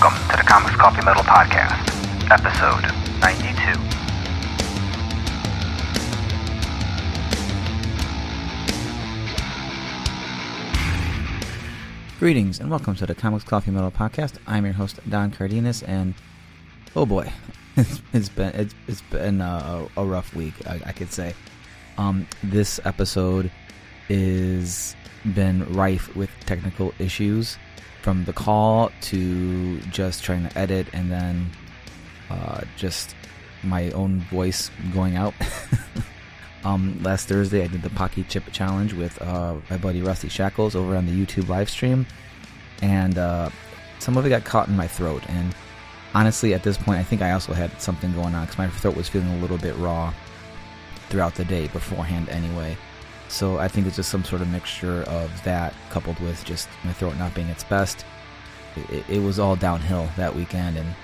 Welcome to the Comics Coffee Metal Podcast, episode 92. Greetings and welcome to the Comics Coffee Metal Podcast. I'm your host Don Cardenas, and oh boy, it's, it's been it's, it's been a, a rough week, I, I could say. Um, this episode is been rife with technical issues, from the call to just trying to edit, and then uh, just my own voice going out. Um, last Thursday, I did the Paqui Chip Challenge with uh, my buddy Rusty Shackles over on the YouTube live stream, and uh, some of it got caught in my throat. And honestly, at this point, I think I also had something going on because my throat was feeling a little bit raw throughout the day beforehand, anyway. So I think it's just some sort of mixture of that coupled with just my throat not being its best. It, it was all downhill that weekend, and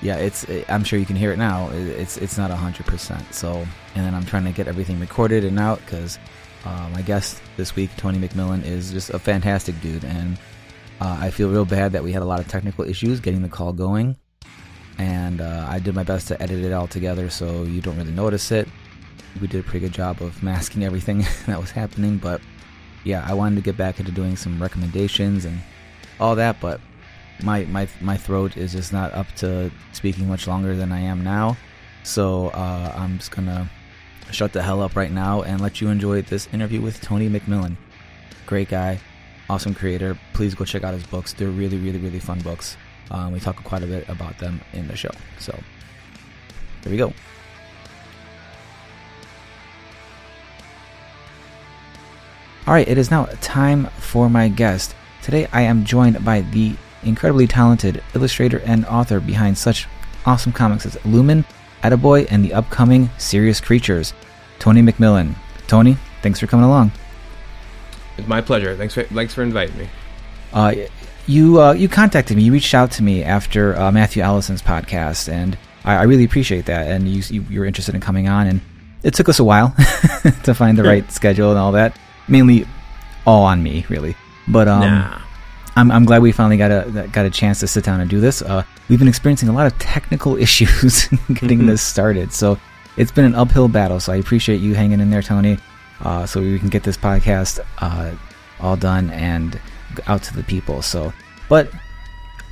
yeah, it's. I'm sure you can hear it now. It's it's not hundred percent. So, and then I'm trying to get everything recorded and out because uh, my guest this week, Tony McMillen, is just a fantastic dude, and uh, I feel real bad that we had a lot of technical issues getting the call going, and uh, I did my best to edit it all together so you don't really notice it. We did a pretty good job of masking everything that was happening, but yeah, I wanted to get back into doing some recommendations and all that, but my my my throat is just not up to speaking much longer than I am now. So uh, I'm just gonna shut the hell up right now and let you enjoy this interview with Tony McMillen. Great guy, awesome creator. Please go check out his books. They're really, really, really fun books. Um, we talk quite a bit about them in the show. So there we go. All right, it is now time for my guest. Today I am joined by the incredibly talented illustrator and author behind such awesome comics as Lumen, Attaboy, and the upcoming Serious Creatures, Tony McMillen. Tony, thanks for coming along. It's my pleasure. Thanks for thanks for inviting me. Uh, you uh, you contacted me. You reached out to me after uh, Matthew Allison's podcast, and I, I, really appreciate that. And you, you you were interested in coming on, and it took us a while to find the right schedule and all that. Mainly, all on me, really. But um, nah. I'm, I'm glad we finally got a got a chance to sit down and do this. Uh, we've been experiencing a lot of technical issues getting this started, so it's been an uphill battle. So I appreciate you hanging in there, Tony, uh, so we can get this podcast uh, all done and out to the people. So, but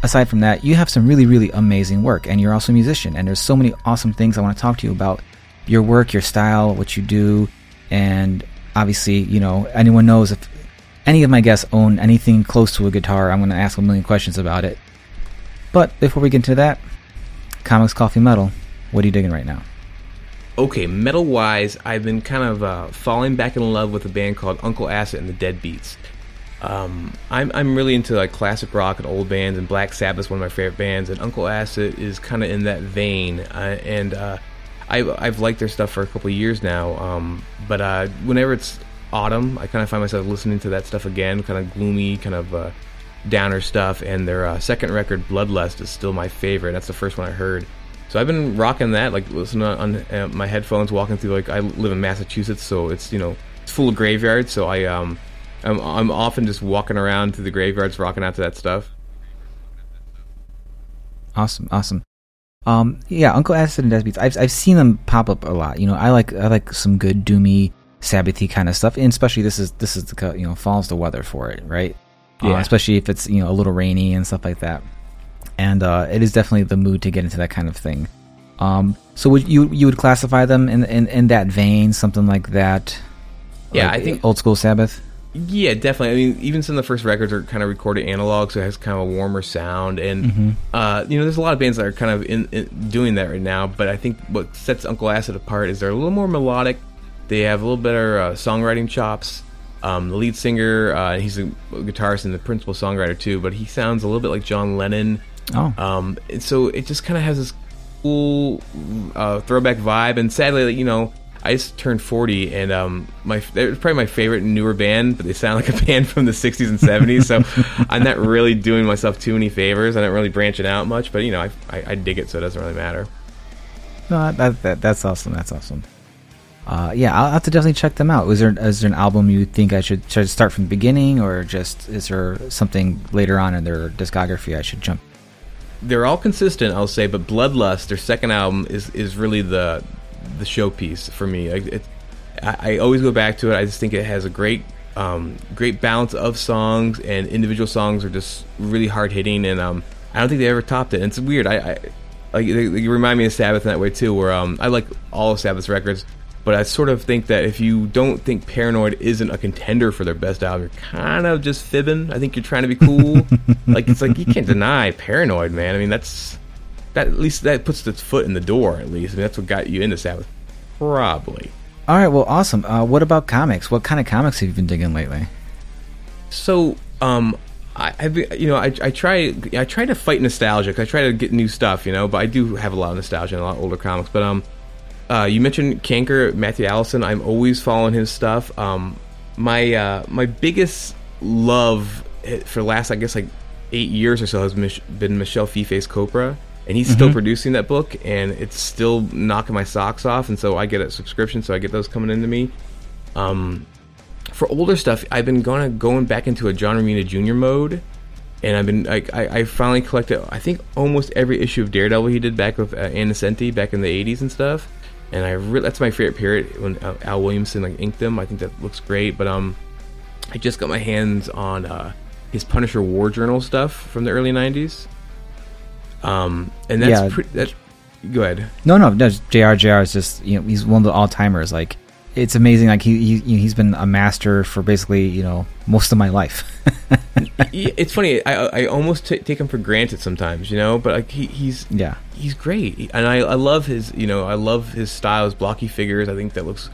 aside from that, you have some really really amazing work, and you're also a musician. And there's so many awesome things I want to talk to you about your work, your style, what you do, and obviously, you know, anyone knows if any of my guests own anything close to a guitar, I'm going to ask a million questions about it. But before we get into that, comics, coffee, metal. What are you digging right now? Okay, metal wise, I've been kind of uh, falling back in love with a band called Uncle Acid and the Deadbeats. Um, I'm I'm really into like classic rock and old bands, and Black Sabbath's one of my favorite bands, and Uncle Acid is kind of in that vein. Uh, and uh, I've I've liked their stuff for a couple years now. Um, but uh, whenever it's autumn, I kind of find myself listening to that stuff again, kind of gloomy, kind of uh, downer stuff. And their uh, second record, Bloodlust, is still my favorite. That's the first one I heard. So I've been rocking that, like listening on uh, my headphones, walking through. Like I live in Massachusetts, so it's you know it's full of graveyards. So I um I'm, I'm often just walking around through the graveyards, rocking out to that stuff. Awesome, awesome. Um, yeah, Uncle Acid and Deadbeats. I've I've seen them pop up a lot. You know, I like I like some good doomy Sabbathy kind of stuff, and especially this is this is the you know fall's the weather for it, right? Yeah. Uh, especially if it's you know a little rainy and stuff like that, and uh, it is definitely the mood to get into that kind of thing. Um, so would you you would classify them in in, in that vein, something like that? Yeah, like I think old school Sabbath. Yeah, definitely. I mean, even some of the first records are kind of recorded analog, so it has kind of a warmer sound. And Mm-hmm. uh, you know, there's a lot of bands that are kind of in, in doing that right now. But I think what sets Uncle Acid apart is they're a little more melodic. They have a little better uh, songwriting chops. Um, the lead singer, uh, he's a guitarist and the principal songwriter too, but he sounds a little bit like John Lennon. Oh, Um, and so it just kind of has this cool uh, throwback vibe. And sadly, you know, I just turned 40, and um, my they're probably my favorite newer band, but they sound like a band from the 60s and 70s. So I'm not really doing myself too many favors. I'm not really branching out much, but you know, I, I, I dig it, so it doesn't really matter. no, that, that that's awesome. That's awesome. Uh, yeah, I'll have to definitely check them out. Was there is there an album you think I should should I start from the beginning, or just is there something later on in their discography I should jump they're all consistent, I'll say, but Bloodlust, their second album, is is really the the showpiece for me. I, it, I, I always go back to it. I just think it has a great um, great balance of songs, and individual songs are just really hard hitting, and um, I don't think they ever topped it. And it's weird. I, I like they, they remind me of Sabbath in that way too, where um, I like all of Sabbath's records, but I sort of think that if you don't think Paranoid isn't a contender for their best album, you're kind of just fibbing. I think you're trying to be cool. like it's like you can't deny Paranoid, man. I mean that's that at least that puts its foot in the door. At least I mean, that's what got you into Sabbath, probably. All right, well, awesome. Uh, what about comics? What kind of comics have you been digging lately? So, um, I, I you know, I, I try, I try to fight nostalgia. 'cause I try to get new stuff, you know, but I do have a lot of nostalgia and a lot of older comics. But um, uh, you mentioned Cankor, Matthew Allison. I'm always following his stuff. Um, my uh, my biggest love for the last, I guess, like eight years or so has been Michel Fiffe's Copra, and he's still producing that book, and it's still knocking my socks off. And so I get a subscription, so I get those coming into me. Um, for older stuff, I've been going going back into a John Romita Jr. mode, and I've been like I, I finally collected I think almost every issue of Daredevil he did back with uh, Ann Nocenti back in the '80s and stuff. And I re- that's my favorite period when uh, Al Williamson like inked them. I think that looks great. But um, I just got my hands on uh, his Punisher War Journal stuff from the early '90s. Um, and that's Yeah. pretty. That, go ahead. No, no, no. Jr. Jr. is just you know he's one of the all timers. Like it's amazing. Like he, he you know, he's been a master for basically you know most of my life. It's funny. I I almost t- take him for granted sometimes, you know. But like he, he's yeah, he's great, and I, I love his you know I love his style, his blocky figures. I think that looks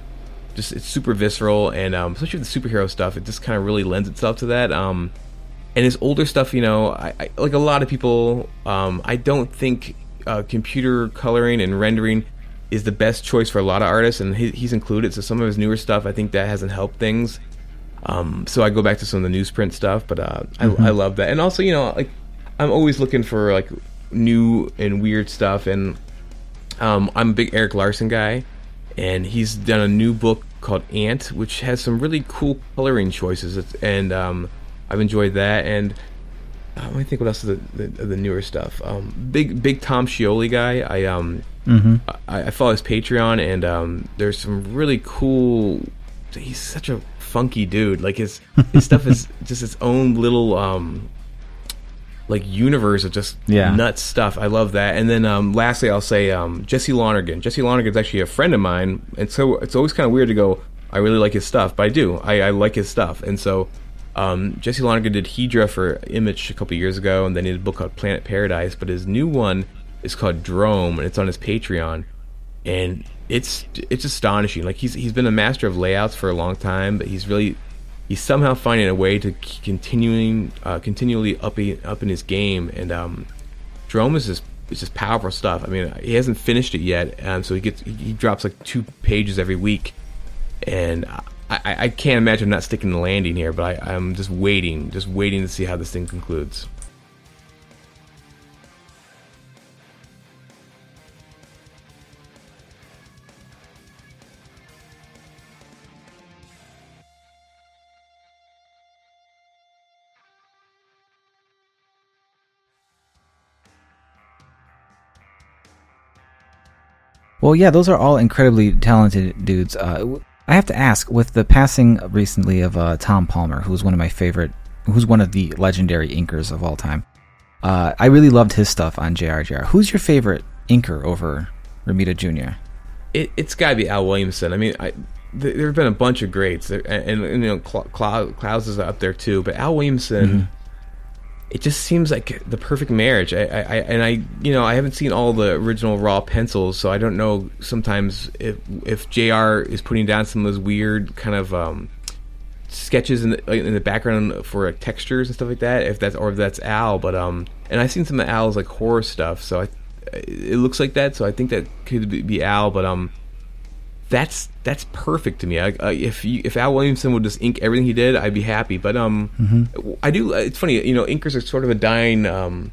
just it's super visceral, and um, especially with the superhero stuff, it just kind of really lends itself to that. Um, and his older stuff, you know, I, I like a lot of people. Um, I don't think uh, computer coloring and rendering is the best choice for a lot of artists, and he, he's included. So some of his newer stuff, I think that hasn't helped things. Um, so I go back to some of the newsprint stuff, but uh, I, I love that. And also, you know, like I'm always looking for like new and weird stuff, and um, I'm a big Erik Larsen guy, and he's done a new book called Ant, which has some really cool coloring choices, It's- and um, I've enjoyed that. And uh, let me think what else is the, the, the newer stuff. Um, big big Tom Scioli guy. I um I, I follow his Patreon, and um, there's some really cool. He's such a funky dude. Like his his stuff is just its own little um like universe of just Yeah. nuts stuff. I love that. And then um, lastly, I'll say um, Jesse Lonergan. Jesse Lonergan's actually a friend of mine, and so it's always kind of weird to go. I really like his stuff, but I do. I, I like his stuff, and so um, Jesse Lonergan did Hedra for Image a couple years ago, and then he did a book called Planet Paradise. But his new one is called Drome, and it's on his Patreon, and it's it's astonishing. Like he's he's been a master of layouts for a long time, but he's really he's somehow finding a way to continuing uh, continually up up in his game, and um, Drome is just it's just powerful stuff. I mean, he hasn't finished it yet, um, so he gets he, he drops like two pages every week, and I, I, can't imagine not sticking the landing here. But I, I'm just waiting, just waiting to see how this thing concludes. Well, yeah, those are all incredibly talented dudes. Uh, I have to ask, with the passing recently of uh, Tom Palmer, who's one of my favorite, who's one of the legendary inkers of all time. Uh, I really loved his stuff on JRJR. Who's your favorite inker over Romita Jr.? it, it's got to be Al Williamson. I mean, I, th- there have been a bunch of greats, There- and, and, you know, Cla- Klaus is up there too. But Al Williamson, it just seems like the perfect marriage. I, I, and I, you know, I haven't seen all the original raw pencils, so I don't know sometimes if if Jr. is putting down some of those weird kind of. Um, sketches in the in the background for like, textures and stuff like that if that's or if that's Al but um and I've seen some of Al's like horror stuff so I it looks like that so I think that could be- be Al but um that's that's perfect to me I, I, if you, if Al Williamson would just ink everything he did I'd be happy but um I do it's funny you know inkers are sort of a dying um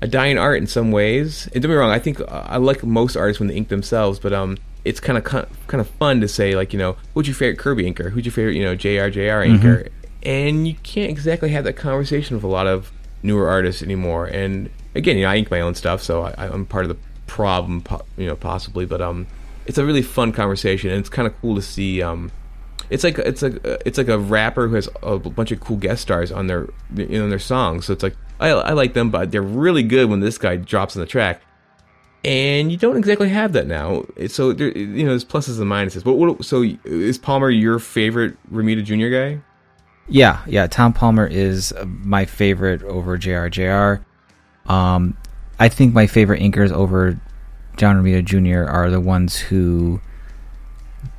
a dying art in some ways. And don't be wrong, I think uh, I like most artists when they ink themselves, but um, it's kind of kind of fun to say like you know, who's your favorite Kirby inker? Who's your favorite you know JRJR inker? And you can't exactly have that conversation with a lot of newer artists anymore. And again, you know, I ink my own stuff, so I, I'm part of the problem, you know, possibly. But um, it's a really fun conversation, and it's kind of cool to see. Um, it's like it's like it's like a rapper who has a bunch of cool guest stars on their you know on their songs. So it's like I, I like them, but they're really good when this guy drops on the track. And you don't exactly have that now. So there, you know, there's pluses and minuses. But what, so is Palmer your favorite Romita Jr. guy? Yeah, yeah. Tom Palmer is my favorite over JRJR. Um, I think my favorite inkers over John Romita Jr. are the ones who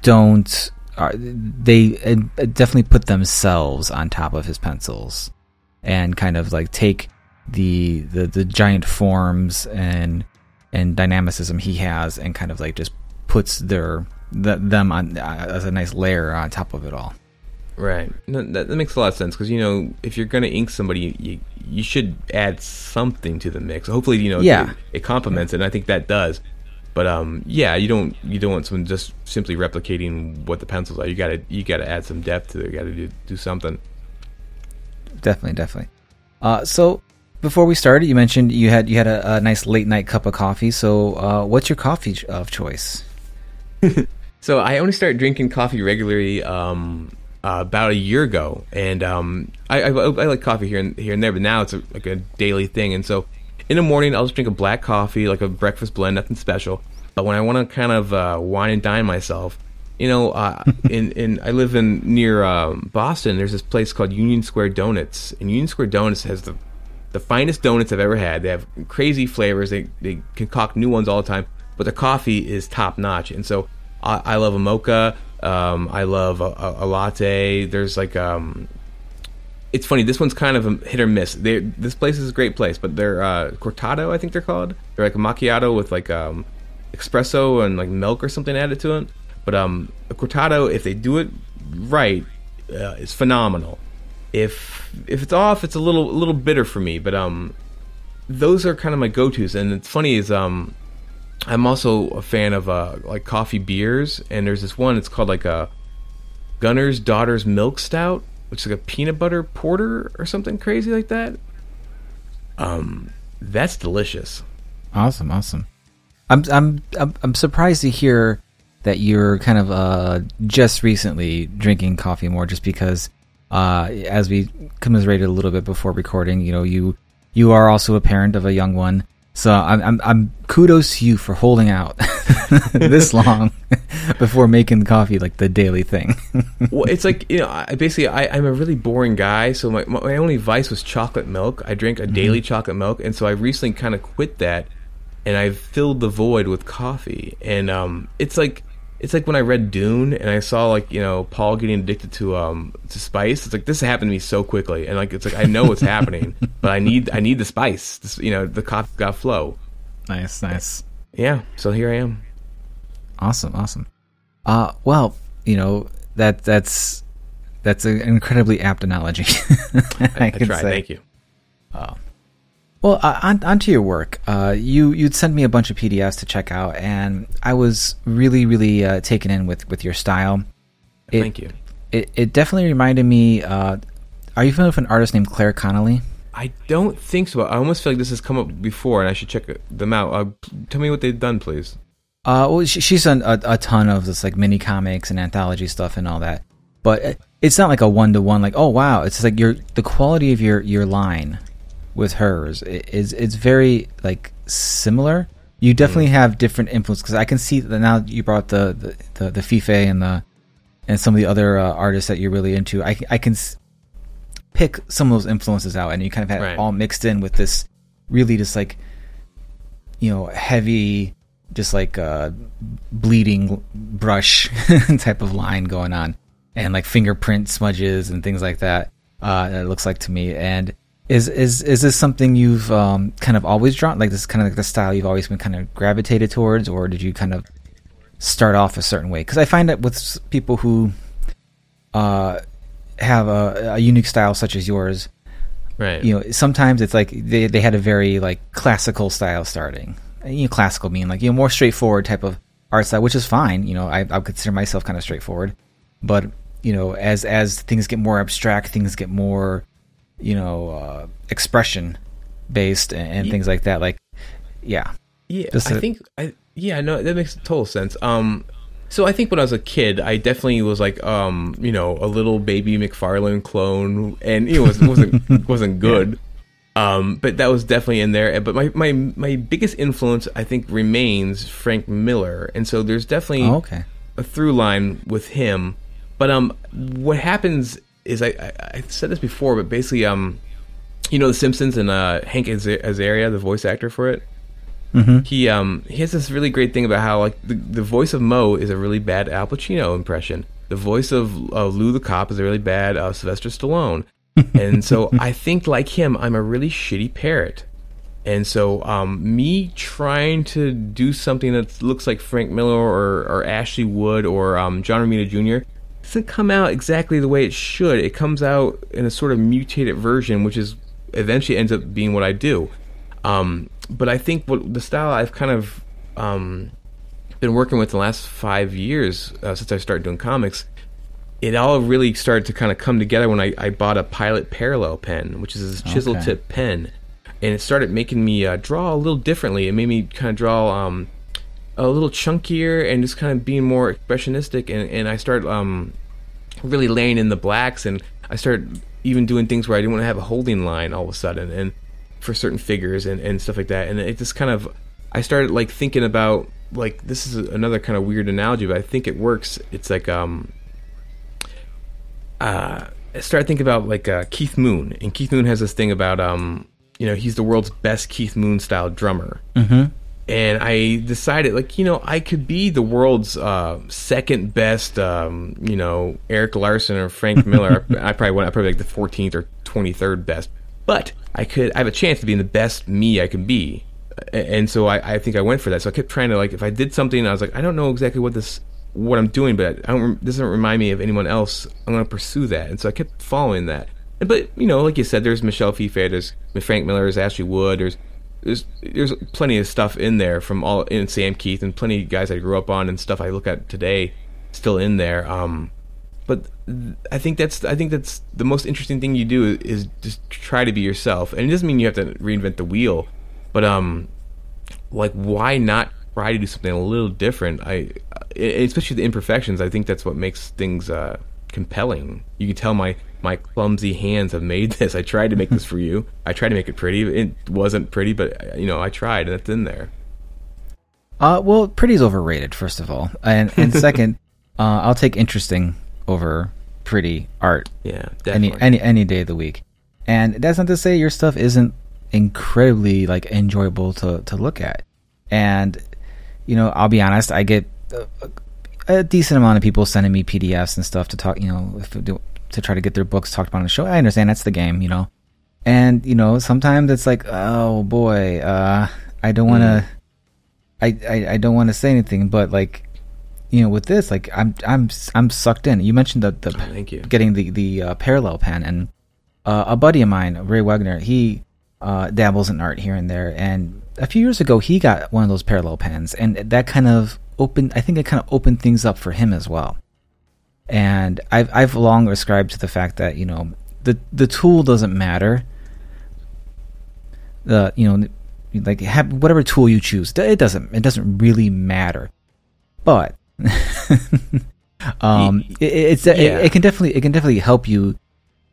don't. Are, they uh, definitely put themselves on top of his pencils and kind of like take the the, the giant forms and and dynamicism he has Right. No, that, that, makes a lot of sense because you know if you're going to ink somebody, you you should add something to the mix. Hopefully, you know, yeah. it, it complements it. and I think that does. But um, yeah, you don't you don't want someone just simply replicating what the pencils are. You gotta you gotta add some depth to it. You gotta do do something. Definitely, definitely. Uh, so before we started, you mentioned you had you had a, a nice late night cup of coffee. So, uh, what's your coffee of choice? so, I only start drinking coffee regularly um, uh, about a year ago, and um, I, I, I, like coffee here and here and there, but now it's a, like a daily thing. And so, in the morning, I'll just drink a black coffee, like a breakfast blend, nothing special. But when I want to kind of uh, wine and dine myself, you know, uh, in in I live in near um, Boston. There's this place called Union Square Donuts, and Union Square Donuts has the the finest donuts I've ever had. They have crazy flavors. They they concoct new ones all the time, but the coffee is top notch. And so I, I love a mocha. Um, I love a, a, a, latte. There's like um, it's funny. This one's kind of a hit or miss. They, this place is a great place, but they're uh, cortado, I think they're called. They're like a macchiato with like um, espresso and like milk or something added to it. But um, a cortado, if they do it right, uh, is phenomenal if if it's off, it's a little a little bitter for me. But um, those are kind of my go tos. And it's funny is um, I'm also a fan of uh like coffee beers, and there's this one. It's called like a Gunner's Daughter's Milk Stout, which is like a peanut butter porter or something crazy like that. Um, that's delicious. Awesome, awesome. I'm I'm I'm, I'm surprised to hear that you're kind of uh just recently drinking coffee more, just because uh, as we commiserated a little bit before recording, you know, you you are also a parent of a young one. So I'm, I'm, I'm kudos to you for holding out this long before making coffee like the daily thing. well, it's like you know, I basically I, am a really boring guy. So my my only vice was chocolate milk. I drink a mm-hmm. daily chocolate milk, and so I recently kind of quit that, and I've filled the void with coffee. And um, it's like it's like when I read Dune and I saw like you know Paul getting addicted to um to spice. It's like this happened to me so quickly, and like it's like I know what's happening, but I need I need the spice. This, you know, the coffee got flow. Nice, nice. Yeah, so here I am. Awesome, awesome. Uh, well, you know that that's that's an incredibly apt analogy. I, I, I try. Say. Thank you. Oh, well, uh, on, onto your work. Uh, you you'd sent me a bunch of PDFs to check out, and I was really really uh, taken in with, with your style. It, Thank you. It, it definitely reminded me. Uh, are you familiar with an artist named Claire Connolly? I don't think so. I almost feel like this has come up before, and I should check them out. Uh, tell me what they've done, please. Uh, well, she, she's done a, a, ton of this like mini comics and anthology stuff and all that, but it's not like a one to one. Like, oh wow, it's like your the quality of your your line with hers is it's very like similar. You definitely mm. have different influence because I can see that now you brought the the the, the Fiffe and the and some of the other uh, artists that you're really into. I I can s- pick some of those influences out, and you kind of have right. all mixed in with this really just like you know heavy, just like uh, bleeding brush type of line going on, and like fingerprint smudges and things like that. Uh, it looks like to me, and is is is this something you've um, kind of always drawn? Like this is kind of like the style you've always been kind of gravitated towards, or did you kind of start off a certain way? Because I find that with people who uh, have a, a, unique style such as yours, right? You know, sometimes it's like they they had a very like classical style starting. You know, classical mean like you know more straightforward type of art style, which is fine. You know, I I consider myself kind of straightforward, but you know, as as things get more abstract, things get more you know uh, expression based and, and things like that. Like, yeah, Yeah, Just I a- think I yeah no that makes total sense. Um, so I think when I was a kid, I definitely was like um you know a little baby McFarlane clone, and it was wasn't wasn't good. Um, but that was definitely in there. But my my my biggest influence I think remains Frank Miller, and so there's definitely oh, okay, a through line with him. But um, what happens is I, I I said this before, but basically um, you know the Simpsons and uh Hank Aza- Azaria, the voice actor for it. mm-hmm. He um he has this really great thing about how like the, the voice of Moe is a really bad Al Pacino impression. The voice of uh, Lou the cop is a really bad uh, Sylvester Stallone, and so I think like him, I'm a really shitty parrot. And so, um, me trying to do something that looks like Frank Miller or, or Ashley Wood or um, John Romita Jr. doesn't come out exactly the way it should. It comes out in a sort of mutated version, which is eventually ends up being what I do. Um, but I think what the style I've kind of um, been working with the last five years uh, since I started doing comics, it all really started to kind of come together when I, I bought a Pilot Parallel pen, which is this chisel Okay. tip pen, and it started making me uh, draw a little differently. It made me kind of draw um, a little chunkier and just kind of being more expressionistic, and, and I started um, really laying in the blacks, and I started even doing things where I didn't want to have a holding line all of a sudden, and for certain figures and, and stuff like that, and it just kind of I started like thinking about like this is another kind of weird analogy, but I think it works. It's like um uh I started thinking about like uh, Keith Moon, and Keith Moon has this thing about um you know he's the world's best Keith Moon style drummer, Mm-hmm. And I decided like you know I could be the world's uh, second best um, you know Erik Larsen or Frank Miller. I probably went I probably like the 14th or 23rd best, but I could I have a chance to be the best me I can be, and so I, I think I went for that. So I kept trying to like if I did something I was like I don't know exactly what this what I'm doing, but I don't this doesn't remind me of anyone else. I'm going to pursue that, and so I kept following that. And, but you know, like you said, there's Michel Fiffe, there's Frank Miller, there's Ashley Wood, there's there's there's plenty of stuff in there from all in Sam Kieth and plenty of guys I grew up on and stuff I look at today still in there. Um, but I think that's I think that's the most interesting thing you do is just try to be yourself, and it doesn't mean you have to reinvent the wheel, but um, like why not try to do something a little different? I especially the imperfections. I think that's what makes things uh, compelling. You can tell my my clumsy hands have made this. I tried to make this for you. I tried to make it pretty. It wasn't pretty, but uh, you know I tried, and it's in there. Uh, well, pretty's overrated, first of all, and and second, uh, I'll take interesting over pretty art Yeah, any any any day of the week. And that's not to say your stuff isn't incredibly like enjoyable to to look at. And you know, I'll be honest, I get a, decent amount of people sending me PDFs and stuff to talk, you know, if, to try to get their books talked about on the show. I understand that's the game, you know. And you know, sometimes it's like, oh boy, uh, I don't want to, I, I I don't want to say anything, but like, you know, with this, like, I'm I'm I'm sucked in. You mentioned the the Oh, thank you. getting the the uh, parallel pen, and uh, a buddy of mine, Ray Wagner, he uh, dabbles in art here and there, and a few years ago he got one of those parallel pens, and that kind of opened. I think it kind of opened things up for him as well. And I've I've long ascribed to the fact that you know the the tool doesn't matter. The you know like have whatever tool you choose, it doesn't it doesn't really matter, but. um, it, it's it, yeah. it can definitely it can definitely help you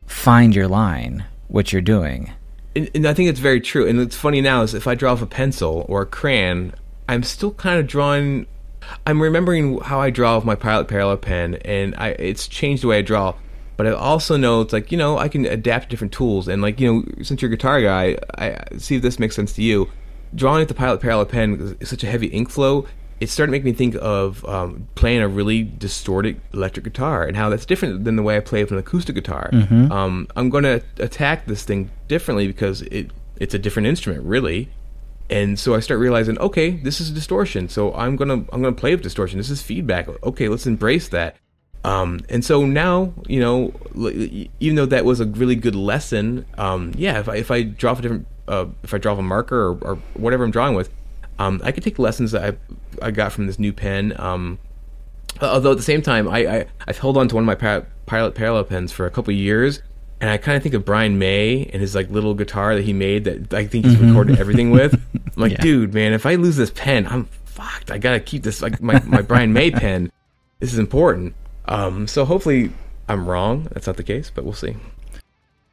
find your line, what you're doing. and, and I think it's very true. And it's funny now is if I draw with a pencil or a crayon, I'm still kind of drawing. I'm remembering how I draw with my Pilot Parallel pen, and I it's changed the way I draw. But I also know it's like you know I can adapt to different tools, and like you know since you're a guitar guy, I see if this makes sense to you. Drawing with the Pilot Parallel pen is such a heavy ink flow. It started making me think of um, playing a really distorted electric guitar and how that's different than the way I play with an acoustic guitar. Um, I'm going to attack this thing differently because it it's a different instrument, really. And so I start realizing, okay, this is distortion. So I'm gonna I'm gonna play with distortion. This is feedback. Okay, let's embrace that. Um, and so now, you know, even though that was a really good lesson, um, yeah, if I if I draw a different, uh, if I draw a marker or, or whatever I'm drawing with, um, I could take lessons that I I got from this new pen. Um, although at the same time, I, I I've held on to one of my pilot parallel pens for a couple years, and I kind of think of Brian May and his like little guitar that he made that I think he's recorded everything with. I'm like, Yeah. dude, man, if I lose this pen, I'm fucked. I gotta keep this like my my Brian May pen. This is important. Um, so hopefully I'm wrong. That's not the case, but we'll see.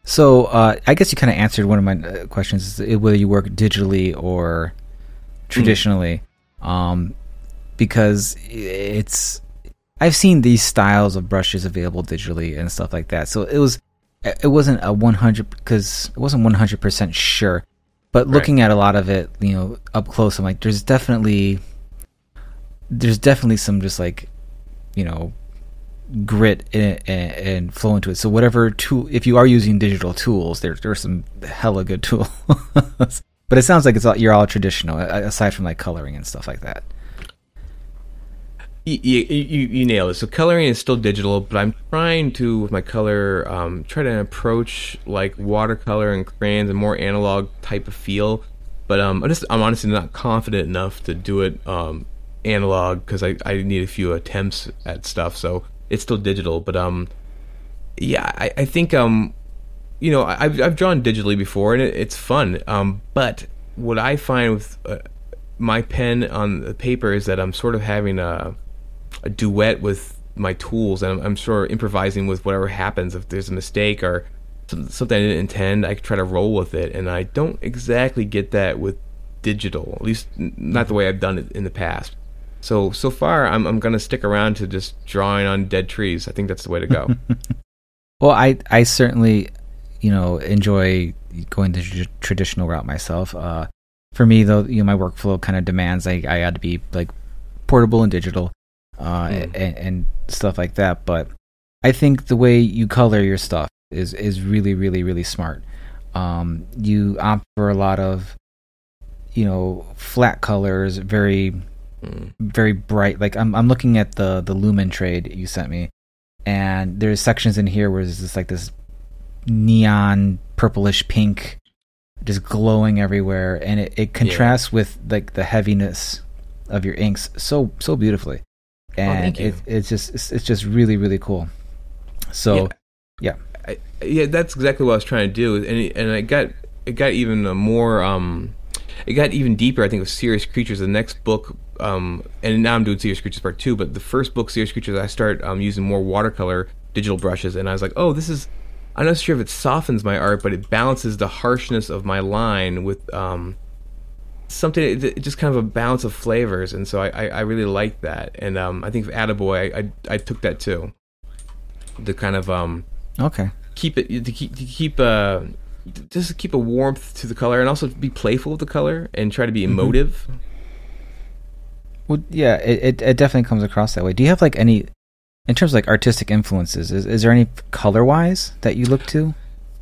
So uh, I guess you kind of answered one of my uh, questions: whether you work digitally or traditionally, um, because it's I've seen these styles of brushes available digitally and stuff like that. So it was it wasn't a one hundred because it wasn't one hundred percent sure, but looking at a lot of it, you know, up close, I'm like, there's definitely there's definitely some just like you know grit and, and, and flow into it. So whatever tool, if you are using digital tools, there there's some hella good tools. but it sounds like it's all, you're all traditional, aside from like coloring and stuff like that. You, you, you, it. So coloring is still digital, but I'm trying to with my color um, try to approach like watercolor and crayons and more analog type of feel. But um, I'm just I'm honestly not confident enough to do it um, analog because I, I need a few attempts at stuff. So it's still digital, but um, yeah, I, I think um, you know, I- I've I've drawn digitally before and it, it's fun. Um, but what I find with uh, my pen on the paper is that I'm sort of having a a duet with my tools, and I'm, I'm of improvising with whatever happens. If there's a mistake or something I didn't intend, I could try to roll with it, and I don't exactly get that with digital. At least not the way I've done it in the past. So so far, I'm I'm gonna stick around to just drawing on dead trees. I think that's the way to go. Well, I I certainly you know enjoy going the tr- traditional route myself. Uh, for me, though, you know, my workflow kind of demands I I had to be like portable and digital, uh, Mm. and, and stuff like that. But I think the way you color your stuff is is really really really smart. Um, you opt for a lot of you know flat colors, very Mm. very bright. Like I'm I'm looking at the the Lumen trade you sent me, and there's sections in here where there's just like this neon purplish pink, just glowing everywhere, and it, it contrasts with like the heaviness of your inks so so beautifully, and thank you. it, it's just it's, it's just really really cool. So yeah, I, yeah, that's exactly what I was trying to do, and it, and it got it got even more um, it got even deeper. I think with Serious Creatures, the next book, um, and now I'm doing Serious Creatures Part Two, but the first book, Serious Creatures, I start um, using more watercolor digital brushes, and I was like, oh, this is. I'm not sure if it softens my art, but it balances the harshness of my line with um, something just kind of a balance of flavors, and so I, I, I really like that, and um, I think Attaboy, I, I I took that too. The kind of um, okay. keep it to keep to keep uh just keep a warmth to the color and also be playful with the color and try to be emotive. Well, yeah, it, it it definitely comes across that way. Do you have like any, in terms of like artistic influences? Is is there any color wise that you look to?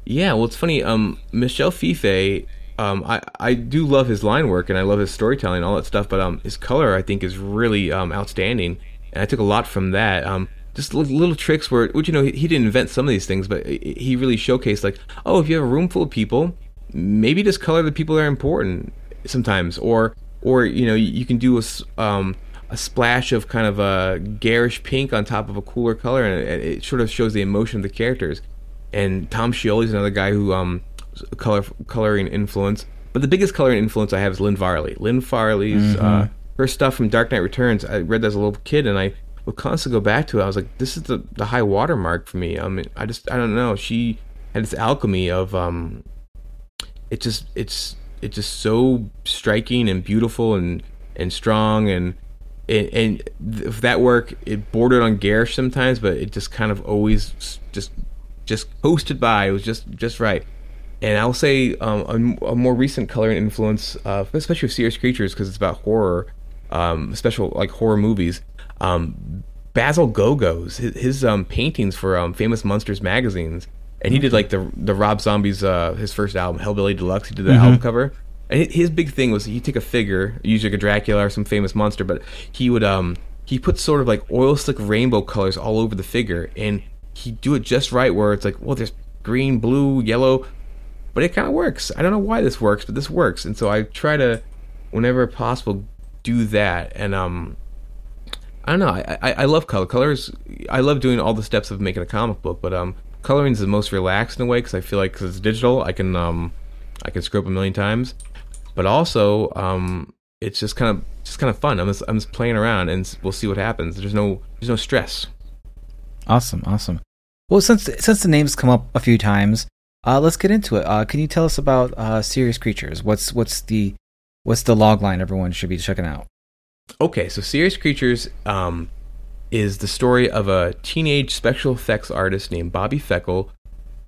Yeah, well, it's funny. Um, Michel Fiffe, um, I I do love his line work and I love his storytelling and all that stuff. But um, his color I think is really um outstanding, and I took a lot from that. Um, just little, tricks where, which you know, he, he didn't invent some of these things, but he really showcased like, oh, if you have a room full of people, maybe just color the people that are important sometimes, or or you know, you, can do a um a splash of kind of a garish pink on top of a cooler color, and it, it sort of shows the emotion of the characters and Tom Scioli's another guy who um color coloring influence. But the biggest coloring influence I have is Lynn Varley. Lynn Varley's uh, her stuff from Dark Knight Returns. I read that as a little kid, and I would constantly go back to it. I was like, this is the the high watermark for me. I mean, I just I don't know. She had this alchemy of um, it just it's it's just so striking and beautiful and and strong and and, and th- that work it bordered on garish sometimes, but it just kind of always s- just just coasted by. It was just just right. And I'll say um, a, a more recent coloring influence, uh, especially with Serious Creatures, because it's about horror, um, special like horror movies. Um, Basil Gogos, his, his um, paintings for um, Famous Monsters magazines, and he did like the the Rob Zombie's uh, his first album, Hellbilly Deluxe. He did the album cover, and his big thing was he'd take a figure, usually like a Dracula or some famous monster, but he would um he put sort of like oil slick rainbow colors all over the figure, and he'd do it just right where it's like, well, there's green, blue, yellow, but it kind of works. I don't know why this works, but this works, and so I try to, whenever possible, do that. And um, I don't know. I, I I love color. Colors. I love doing all the steps of making a comic book, but um, coloring is the most relaxed in a way because I feel like because it's digital, I can um, I can screw up a million times, but also um, it's just kind of just kind of fun. I'm just I'm just playing around and we'll see what happens. There's no there's no stress. Awesome, awesome. Well, since since the name's come up a few times, uh, let's get into it. Uh, can you tell us about uh, Serious Creatures? What's what's the what's the log line everyone should be checking out? Okay, so Serious Creatures um, is the story of a teenage special effects artist named Bobby Feckle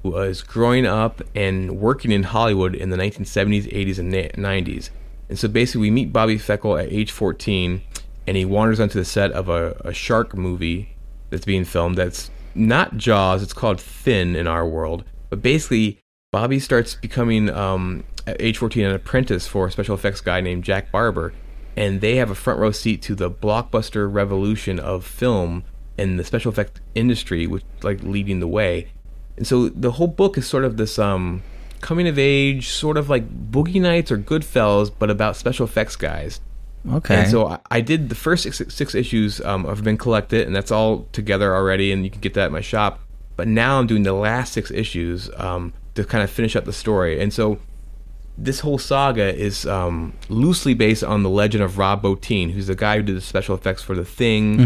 who was growing up and working in Hollywood in the 1970s, 80s, and 90s. And so basically, we meet Bobby Feckle at age 14, and he wanders onto the set of a, a shark movie that's being filmed that's not Jaws, it's called Finn in our world. But basically, Bobby starts becoming, um, at age 14, an apprentice for a special effects guy named Jack Barber. And they have a front row seat to the blockbuster revolution of film and the special effect industry, which like leading the way. And so the whole book is sort of this um, coming of age, sort of like Boogie Nights or Goodfellas, but about special effects guys. Okay. And so I- I did the first six, six issues um, have been collected, and that's all together already, and you can get that at my shop. But now I'm doing the last six issues um, to kind of finish up the story. And so this whole saga is um, loosely based on the legend of Rob Bottin, who's the guy who did the special effects for The Thing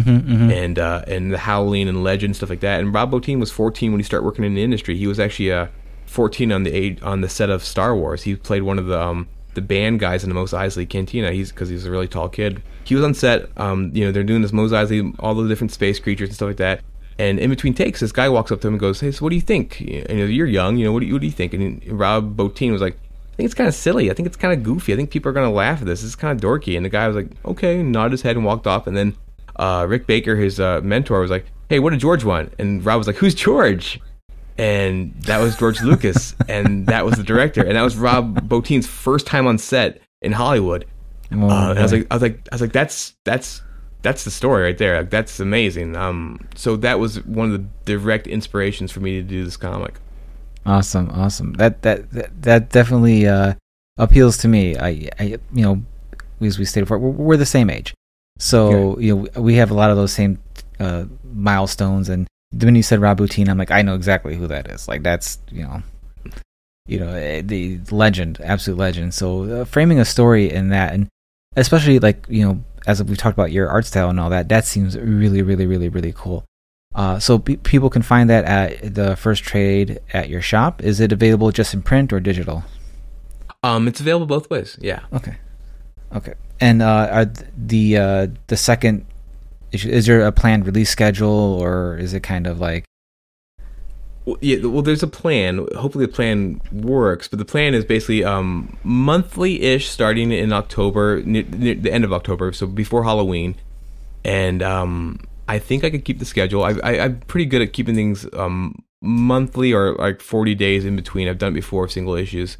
and uh, and The Howling and Legend stuff like that. And Rob Bottin was 14 when he started working in the industry. He was actually uh, 14 on the age, on the set of Star Wars. He played one of the um, the band guys in the Mos Eisley Cantina. He's because he's a really tall kid. He was on set. Um, you know, they're doing this Mos Eisley, all the different space creatures and stuff like that. And in between takes, this guy walks up to him and goes, "Hey, so what do you think? You know, you're young. You know, what do you, what do you think?" And Rob Bottin was like, "I think it's kind of silly. I think it's kind of goofy. I think people are gonna laugh at this. It's kind of dorky." And the guy was like, "Okay," nodded his head and walked off. And then uh, Rick Baker, his uh, mentor, was like, "Hey, what did George want?" And Rob was like, "Who's George?" And that was George Lucas, and that was the director, and that was Rob Bottin's first time on set in Hollywood. Oh, Uh, and I was like, I was like, I was like, that's that's that's the story right there. Like, that's amazing. Um, so that was one of the direct inspirations for me to do this comic. Awesome, awesome. That that that, that definitely uh, appeals to me. I, I, you know, as we stated before, we're, we're the same age, so you know we have a lot of those same uh, milestones. And when you said Rob I'm like, I know exactly who that is. Like that's you know, you know, eh, the legend, absolute legend. So uh, framing a story in that, and especially like you know, as we've talked about your art style and all that, that seems really, really, really, really cool. Uh, so pe people can find that at the first trade at your shop. Is it available just in print or digital? Um, it's available both ways. Yeah. Okay, okay. And uh, the uh, the second issue, is there a planned release schedule or is it kind of like Yeah, well, there's a plan. Hopefully, the plan works. But the plan is basically um, monthly-ish, starting in October, near, near the end of October, so before Halloween. And um, I think I could keep the schedule. I, I'm pretty good at keeping things um, monthly or like 40 days in between. I've done it before, single issues.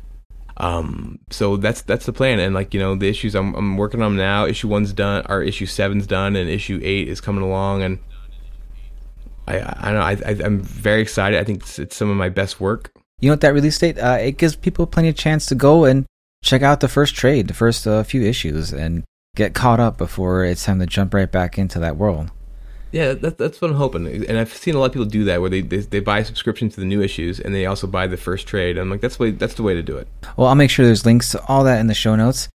Um, so that's that's the plan. And like you know, the issues I'm I'm working on now. Issue one's done, or issue seven's done, and issue eight is coming along. And I I don't know. I, I I'm very excited. I think it's, it's some of my best work. you know what that release date? Uh, it gives people plenty of chance to go and check out the first trade, the first uh, few issues, and get caught up before it's time to jump right back into that world. Yeah, that, that's what I'm hoping. And I've seen a lot of people do that, where they, they they buy a subscription to the new issues, and they also buy the first trade. I'm like, that's the way that's the way to do it. Well, I'll make sure there's links to all that in the show notes.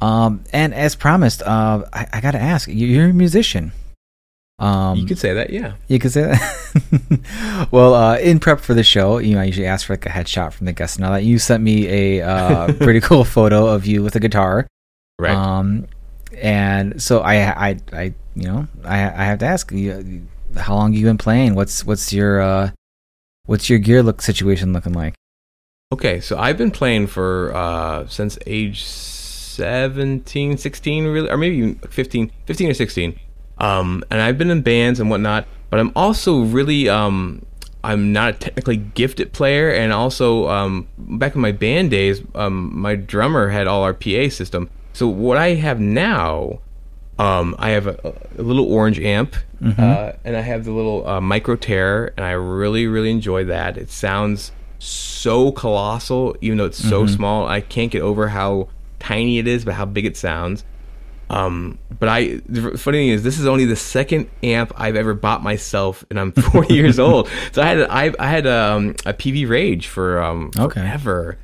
Um, and as promised, uh, I, I got to ask, you're a musician. Um, you could say that, yeah. You could say that. well, uh, in prep for the show, you know, I usually ask for like a headshot from the guest and all that. You sent me a uh, pretty cool photo of you with a guitar. Right. Um, and so I, I, I, you know, I, I have to ask you, how long you been playing? What's, what's your, uh, what's your gear look situation looking like? Okay, so I've been playing for uh, since age 17, 16, really, or maybe even 15, 15 or 16. Um, and I've been in bands and whatnot, but I'm also really, um, I'm not a technically gifted player. And also, um, back in my band days, um, my drummer had all our PA system. So what I have now, um, I have a, a little orange amp, uh, and I have the little uh, micro terror, and I really, really enjoy that. It sounds so colossal, even though it's so small. I can't get over how tiny it is, but how big it sounds. Um, but I, the funny thing is, this is only the second amp I've ever bought myself, and I'm 40 years old. So I had, a, I, I had um, a Peavey Rage for um, Okay. forever,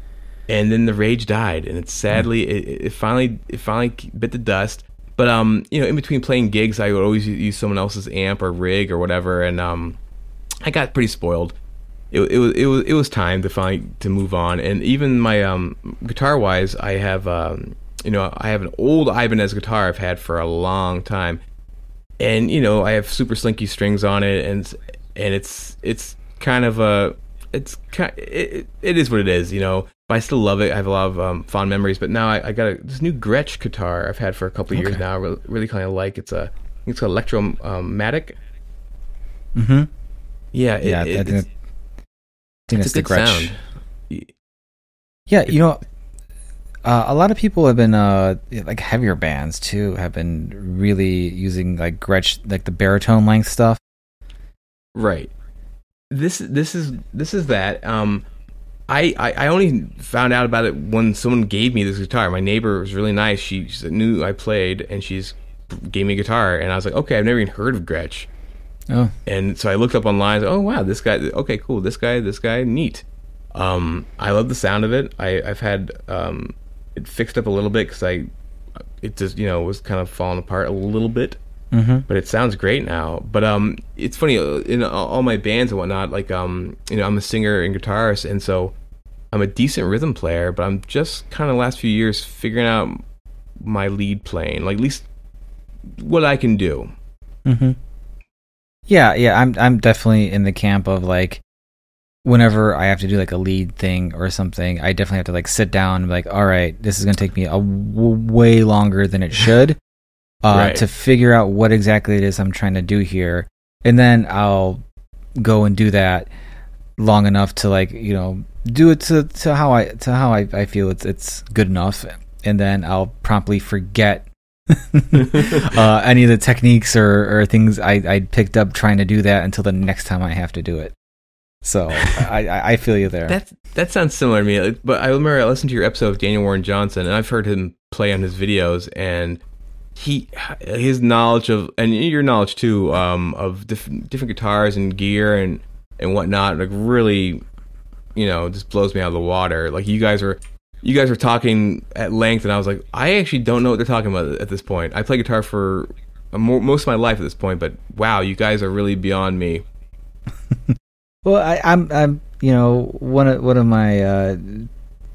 and then the Rage died, and it's sadly, it, it finally, it finally bit the dust. But um, you know, in between playing gigs, I would always use someone else's amp or rig or whatever, and um, I got pretty spoiled. It, it was it was it was time to finally to move on, and even my um guitar wise, I have um you know I have an old Ibanez guitar I've had for a long time, and you know I have super slinky strings on it, and and it's it's kind of a it's kind it, it is what it is, you know. But I still love it. I have a lot of um, fond memories. But now I, I got a, this new Gretsch guitar I've had for a couple of years Okay. now. Really, really kind of like it's a it's called Electromatic. Mm-hmm. Yeah, it, Yeah, I think, it's, I think it's a the good Gretsch. sound. Yeah, you know, uh, a lot of people have been uh, like heavier bands too have been really using like Gretsch, like the baritone length stuff. Right. This this is this is that. Um, I, I I only found out about it when someone gave me this guitar. My neighbor was really nice. She, she knew I played, and she's gave me a guitar. And I was like, okay, I've never even heard of Gretsch. Oh, And so I looked up online. Oh wow, this guy. Okay, cool. This guy. This guy. Neat. Um, I love the sound of it. I I've had um, it fixed up a little bit because I it just you know was kind of falling apart a little bit mm-hmm. but it sounds great now. But um, it's funny uh, in all all my bands and whatnot. Like um, you know, I'm a singer and guitarist, and so I'm a decent rhythm player. But I'm just kind of last few years figuring out my lead playing, like at least what I can do. Mm-hmm. Yeah, yeah, I'm I'm definitely in the camp of like whenever I have to do like a lead thing or something, I definitely have to like sit down and be like, all right, this is gonna take me a w- way longer than it should uh, Right. to figure out what exactly it is I'm trying to do here, and then I'll go and do that long enough to like you know do it to, to how I to how I, I feel it's it's good enough, and then I'll promptly forget uh, any of the techniques or, or things I, I picked up trying to do that until the next time I have to do it. So I, I, I feel you there. That that sounds similar to me. But I remember I listened to your episode of Daniel Warren Johnson, and I've heard him play on his videos, and he his knowledge of and your knowledge too um, of different different guitars and gear and and whatnot, like really, you know, just blows me out of the water. Like you guys were. You guys were talking at length, and I was like, I actually don't know what they're talking about at this point. I play guitar for most of my life at this point, but wow, you guys are really beyond me. Well, I, I'm, I'm, you know, one of one of my uh,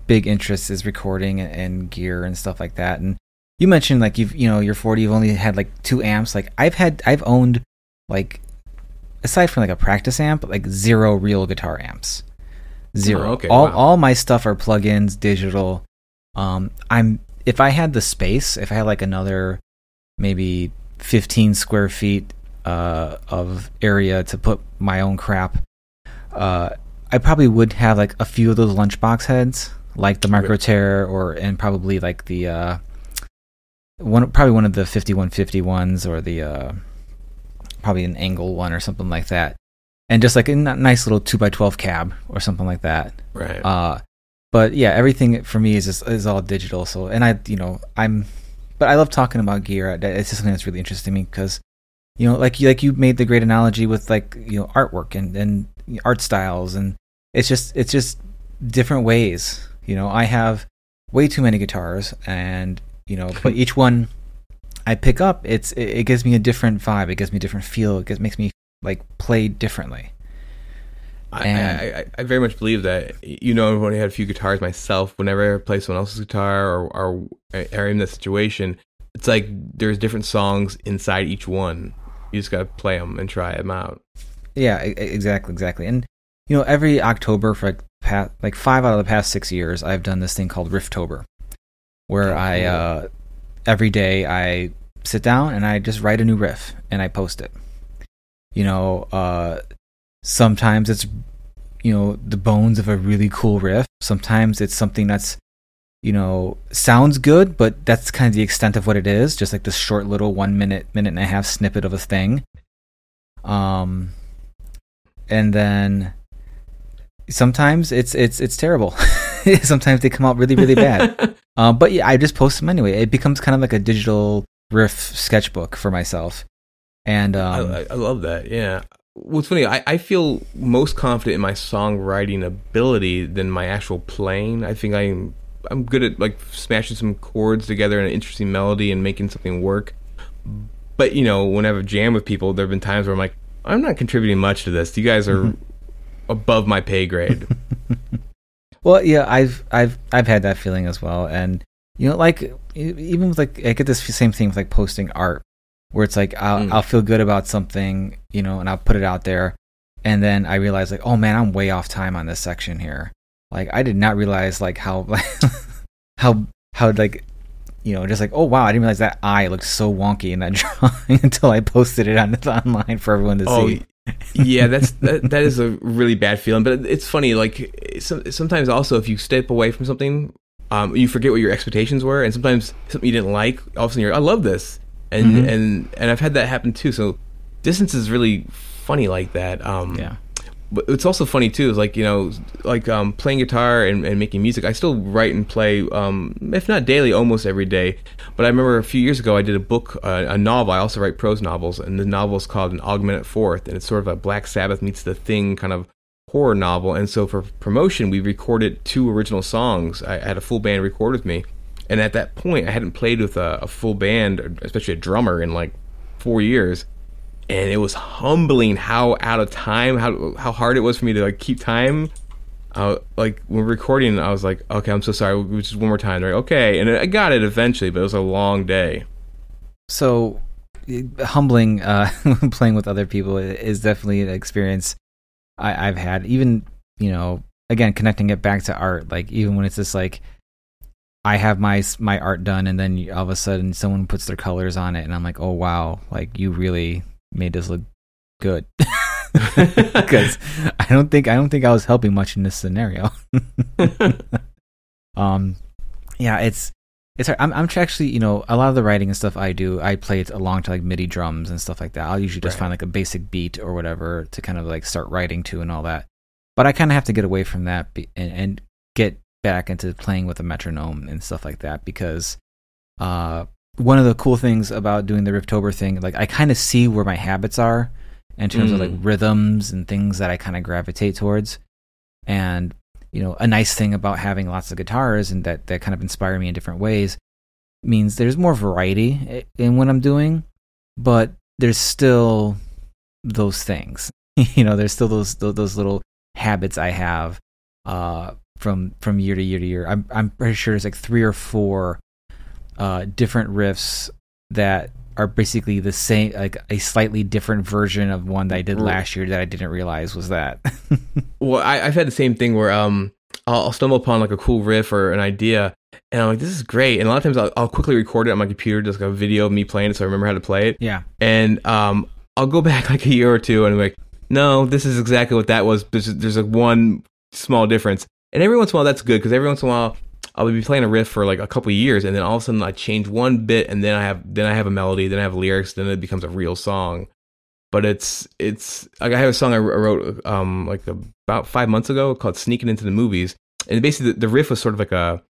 big interests is recording and, and gear and stuff like that. And you mentioned like you've, you know, you're 40, you've only had like two amps. Like I've had, I've owned like, aside from like a practice amp, like zero real guitar amps. Zero. Oh, okay, all, wow. all my stuff are plugins, digital. Um, I'm if I had the space, if I had like another maybe 15 square feet uh, of area to put my own crap, uh, I probably would have like a few of those lunchbox heads, like the Micro Terror, or and probably like the uh, one, probably one of the 5150 ones, or the uh, probably an Engl one or something like that, and just like a nice little two x twelve cab or something like that. Right. Uh, but yeah, everything for me is just is all digital. So, and I, you know, I'm, but I love talking about gear. It's just something that's really interesting to me because, you know, like you like you made the great analogy with like you know artwork and and art styles, and it's just it's just different ways. You know, I have way too many guitars, and you know, but each one I pick up, it's it, it gives me a different vibe. It gives me a different feel. It makes me like play differently. I, I, I, I very much believe that. You know, when I had a few guitars myself, whenever I play someone else's guitar or, or are in that situation, it's like there's different songs inside each one. You just gotta play them and try them out. Yeah, exactly, exactly. And you know, every October for like past, like five out of the past six years, I've done this thing called Rifftober, where Oh, I uh, every day I sit down and I just write a new riff and I post it. You know, uh, sometimes it's you know the bones of a really cool riff. Sometimes it's something that's you know sounds good, but that's kind of the extent of what it is. Just like this short little one minute, minute and a half snippet of a thing. Um, and then sometimes it's it's it's terrible. sometimes they come out really really bad. Um, but yeah, I just post them anyway. It becomes kind of like a digital riff sketchbook for myself. And um, I, I love that. Yeah. What's funny, I, I feel most confident in my songwriting ability than my actual playing. I think I'm I'm good at like smashing some chords together and an interesting melody and making something work. But you know, when I have a jam with people, there have been times where I'm like, I'm not contributing much to this. You guys are above my pay grade. well, yeah, I've I've I've had that feeling as well, and you know, like even with like I get this same thing with like posting art, where it's like I'll mm. I'll feel good about something, you know, and I'll put it out there, and then I realize like, oh man, I'm way off time on this section here. Like I did not realize like how how how like you know, just like, oh wow, I didn't realize that eye looked so wonky in that drawing until I posted it on the online for everyone to oh, see. yeah, that's that, that is a really bad feeling. But it's funny, like sometimes also if you step away from something, um, you forget what your expectations were, and sometimes something you didn't like, all of a sudden you're, I love this, and mm-hmm. and and I've had that happen too. So distance is really funny like that. Um, yeah but it's also funny too is like you know like um, playing guitar and, and, making music i still write and play um, if not daily almost every day. But i remember a few years ago i did a book uh, a novel. I also write prose novels and the novel is called an augmented fourth and it's sort of a black sabbath meets the thing kind of horror novel. And so for promotion we recorded two original songs. I had a full band record with me. And at that point i hadn't played with a, a full band especially a drummer in like four years and it was humbling how out of time how how hard it was for me to like keep time. Like when recording i was like okay i'm so sorry. Just one more time right? Okay and i got it eventually but it was a long day. So humbling uh, playing with other people is definitely an experience I, i've had. Even you know again connecting it back to art like even when it's just like I have my my art done, and then all of a sudden someone puts their colors on it, and I'm like, oh wow, like you really made this look good because I don't think I don't think I was helping much in this scenario. um, yeah, it's it's hard. I'm I'm actually you know a lot of the writing and stuff I do I play it along to like MIDI drums and stuff like that. I'll usually just right. find like a basic beat or whatever to kind of like start writing to and all that. But I kind of have to get away from that and, and get back into playing with a metronome and stuff like that because uh one of the cool things about doing the Rifftober thing, like I kind of see where my habits are in terms mm. of like mm. rhythms and things that I kind of gravitate towards. And you know, a nice thing about having lots of guitars and that that kind of inspire me in different ways means there's more variety in what I'm doing, but there's still those things. you know, there's still those, those those little habits I have uh, from from year to year to year. I'm I'm pretty sure there's like three or four uh, different riffs that are basically the same, like a slightly different version of one that I did last year that I didn't realize was that. well, I, have had the same thing where um, I'll, I'll, stumble upon like a cool riff or an idea, and I'm like, this is great. And a lot of times I'll, I'll quickly record it on my computer, just like a video of me playing it, so I remember how to play it. Yeah. And um, I'll go back like a year or two, and I'm like, no, this is exactly what that was. There's, there's like one small difference. And every once in a while, that's good because every once in a while, I'll be playing a riff for like a couple years, and then all of a sudden I change one bit, and then I have then I have a melody, then I have lyrics, then it becomes a real song. But it's it's like I have a song I wrote um like about five months ago called "Sneaking Into the Movies," and basically the, the riff was sort of like a,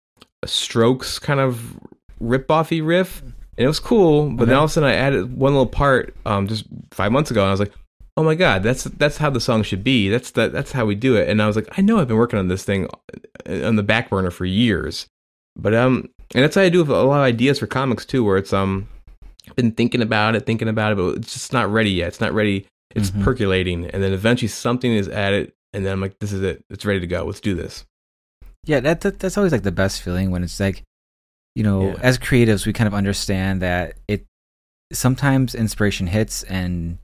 a Strokes kind of rip offy riff, and it was cool. But okay. then all of a sudden I added one little part um just five months ago, and I was like, oh my god, that's that's how the song should be. That's that that's how we do it. And I was like, I know I've been working on this thing uh, on the back burner for years, but um, and that's how I do with a lot of ideas for comics too, where it's um, been thinking about it, thinking about it, but it's just not ready yet. It's not ready. It's mm-hmm. percolating, and then eventually something is added, and then I'm like, this is it. It's ready to go. Let's do this. Yeah, that, that that's always like the best feeling when it's like, you know, yeah. as creatives, we kind of understand that it sometimes inspiration hits and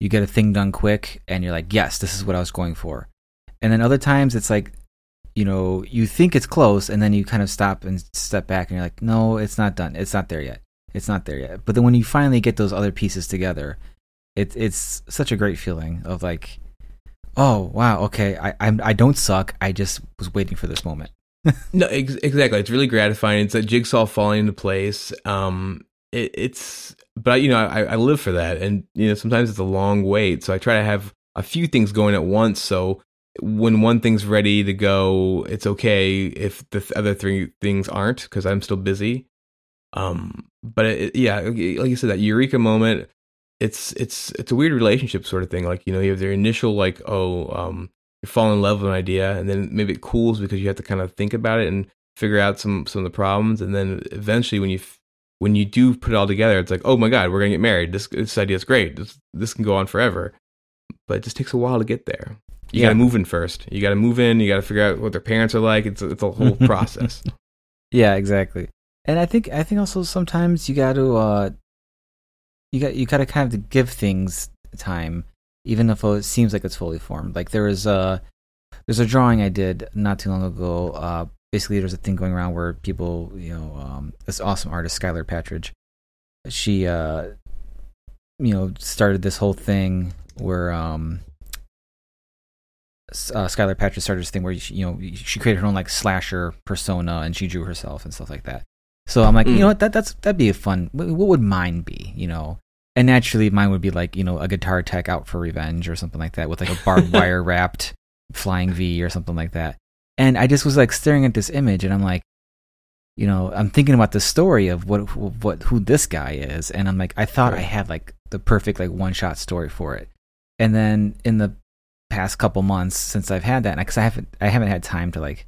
you get a thing done quick and you're like, yes, this is what I was going for. And then other times it's like, you know, you think it's close and then you kind of stop and step back and you're like, no, it's not done. It's not there yet. It's not there yet. But then when you finally get those other pieces together, it, it's such a great feeling of like, oh wow, okay, I I'm, I don't suck. I just was waiting for this moment. no, ex- exactly. It's really gratifying. It's a jigsaw falling into place. Um, it, it's but you know I, I live for that and you know sometimes it's a long wait so i try to have a few things going at once so when one thing's ready to go it's okay if the other three things aren't because i'm still busy Um, but it, yeah, like you said, that eureka moment. It's it's it's a weird relationship sort of thing. Like you know, you have their initial like, oh, um, you fall in love with an idea, and then maybe it cools because you have to kind of think about it and figure out some some of the problems, and then eventually when you when you do put it all together, it's like, oh my god, we're gonna get married. This this idea is great. This this can go on forever, but it just takes a while to get there. You Yeah. got to move in first. You got to move in. You got to figure out what their parents are like. It's a, it's a whole process. Yeah, exactly. And I think I think also sometimes you got to uh you got you got to kind of give things time even if it seems like it's fully formed. Like there is a there's a drawing I did not too long ago. Uh basically there's a thing going around where people, you know, um this awesome artist Skylar Partridge she uh you know started this whole thing where um uh, Skylar Partridge started this thing where she, you know she created her own like slasher persona and she drew herself and stuff like that. So I'm like, you Mm. know what, that that's that'd be a fun. What, what would mine be? You know, and naturally mine would be like you know a guitar tech out for revenge or something like that with like a barbed wire wrapped flying V or something like that. And I just was like staring at this image and I'm like, you know, I'm thinking about the story of what what who this guy is, and I'm like, I thought I had like the perfect like one shot story for it, and then in the past couple months since I've had that, because I haven't I haven't had time to like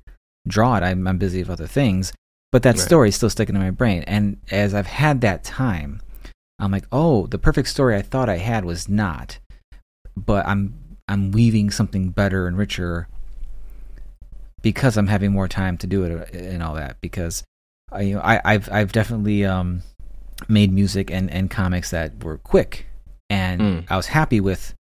draw it, I'm I'm busy with other things, but that Right. story is still sticking in my brain, and as I've had that time, I'm like, oh, the perfect story I thought I had was not, but I'm I'm weaving something better and richer because I'm having more time to do it uh, and all that because I, you know, I I've I've definitely um made music and and comics that were quick and Mm. I was happy with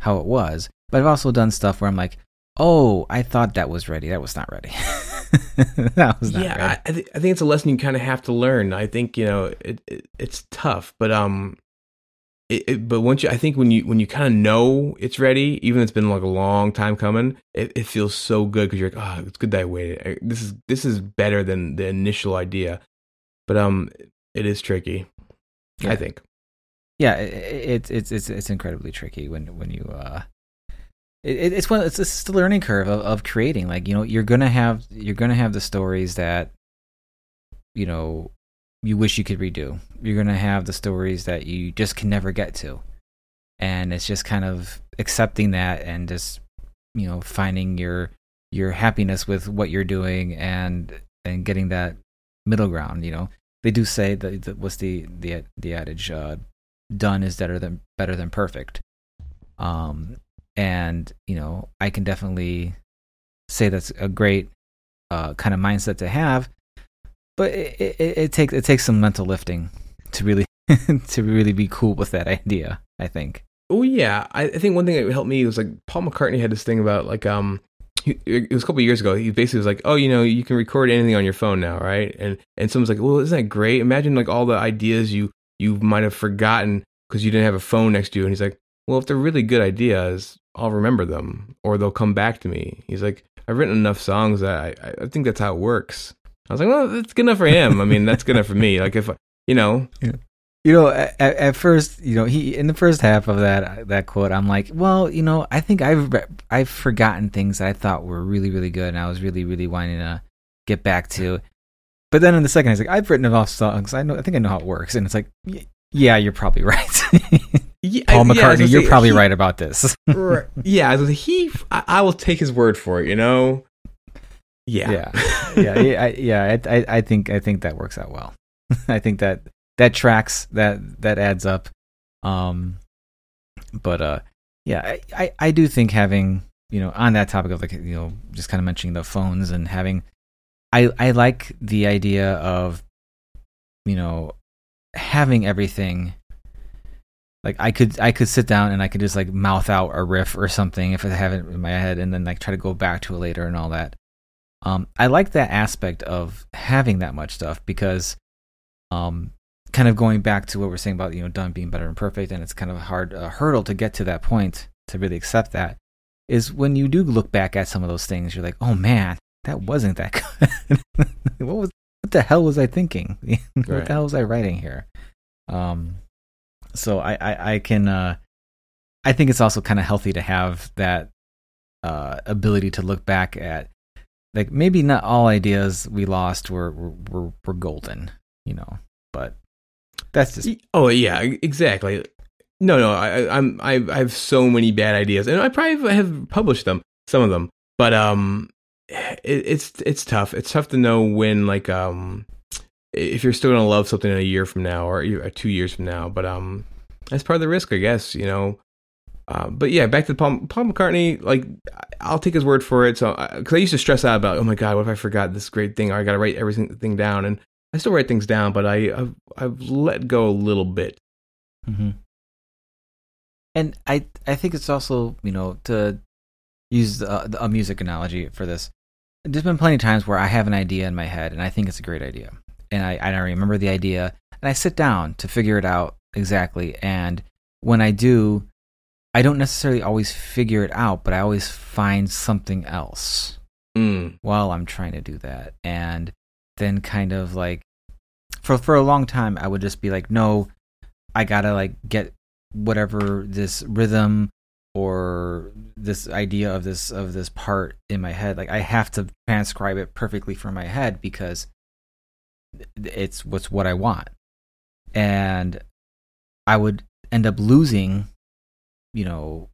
how it was but I've also done stuff where I'm like oh I thought that was ready that was not ready that was not yeah, ready I, I, th- I think it's a lesson you kind of have to learn. I think you know it, it it's tough, but um, it, it, but once you, I think when you when you kind of know it's ready, even if it's been like a long time coming, it, it feels so good because you're like, oh, it's good that I waited. I- This is this is better than the initial idea, but um, it is tricky. Yeah. I think. yeah it's it, it's it's it's incredibly tricky when when you uh it, it- it's one it's, it's the learning curve of, of creating like you know you're gonna have you're gonna have the stories that you know you wish you could redo. You're gonna have the stories that you just can never get to. And it's just kind of accepting that and just you know finding your your happiness with what you're doing and and getting that middle ground you know. They do say that, that what's the the the adage uh done is better than better than perfect. Um and you know i can definitely say that's a great uh kind of mindset to have but it, it, it takes it takes some mental lifting to really to really be cool with that idea i think Oh yeah, I, think one thing that helped me was like Paul McCartney had this thing about like um, it was a couple years ago. He basically was like, oh, you know, you can record anything on your phone now, right? And and someone's like, well, isn't that great? Imagine like all the ideas you you might have forgotten because you didn't have a phone next to you. And he's like, well, if they're really good ideas, I'll remember them or they'll come back to me. He's like, I've written enough songs that I- I think that's how it works. I was like, well, that's good enough for him. I mean, that's good enough for me. Like if you know, you know at, at first you know he in the first half of that that quote i'm like well you know i think i've i've forgotten things that i thought were really really good and i was really really wanting to get back to but then in the second he's like i've written enough songs i know i think i know how it works and it's like yeah you're probably right yeah, paul I- yeah, mccartney you're say, probably he- right about this yeah, I was like, he. I, I will take his word for it. You know. Yeah. yeah. Yeah yeah I, I i think i think that works out well. I think that that tracks that that adds up. Um but uh yeah I, I i do think having you know on that topic of like you know just kind of mentioning the phones and having i i like the idea of you know having everything like i could i could sit down and i could just like mouth out a riff or something if i have it in my head and then like try to go back to it later and all that um, I like that aspect of having that much stuff because, um, kind of going back to what we're saying about you know done being better than perfect, and it's kind of a hard uh, hurdle to get to that point to really accept that. Is when you do look back at some of those things, you're like, oh man, that wasn't that good. what was what the hell was I thinking? what Right. the hell was I writing here? Um, so I I, I can uh, I think it's also kind of healthy to have that uh, ability to look back at like maybe not all ideas we lost were were, were, golden you know But that's just Oh yeah, exactly. No, no, I, I'm I, I have so many bad ideas, and I probably have published them, some of them, but um, it, it's it's tough. It's tough to know when like um, if you're still gonna love something in a year from now or, or two years from now. But um, that's part of the risk, I guess. You know. Uh, but yeah, back to Paul, Paul McCartney. Like, I'll take his word for it. So, because I used to stress out about, oh my god, what if I forgot this great thing? I got to write everything down, and I still write things down, but I I've, I've let go a little bit. hmm And I I think it's also you know to use a, a music analogy for this. There's been plenty of times where I have an idea in my head and I think it's a great idea, and I I remember the idea and I sit down to figure it out exactly. And when I do, I don't necessarily always figure it out, but I always find something else Mm. while I'm trying to do that. And then kind of like for for a long time I would just be like, no, I gotta like get whatever this rhythm or this idea of this of this part in my head. Like I have to transcribe it perfectly from my head because it's what's what I want. And I would end up losing, you know,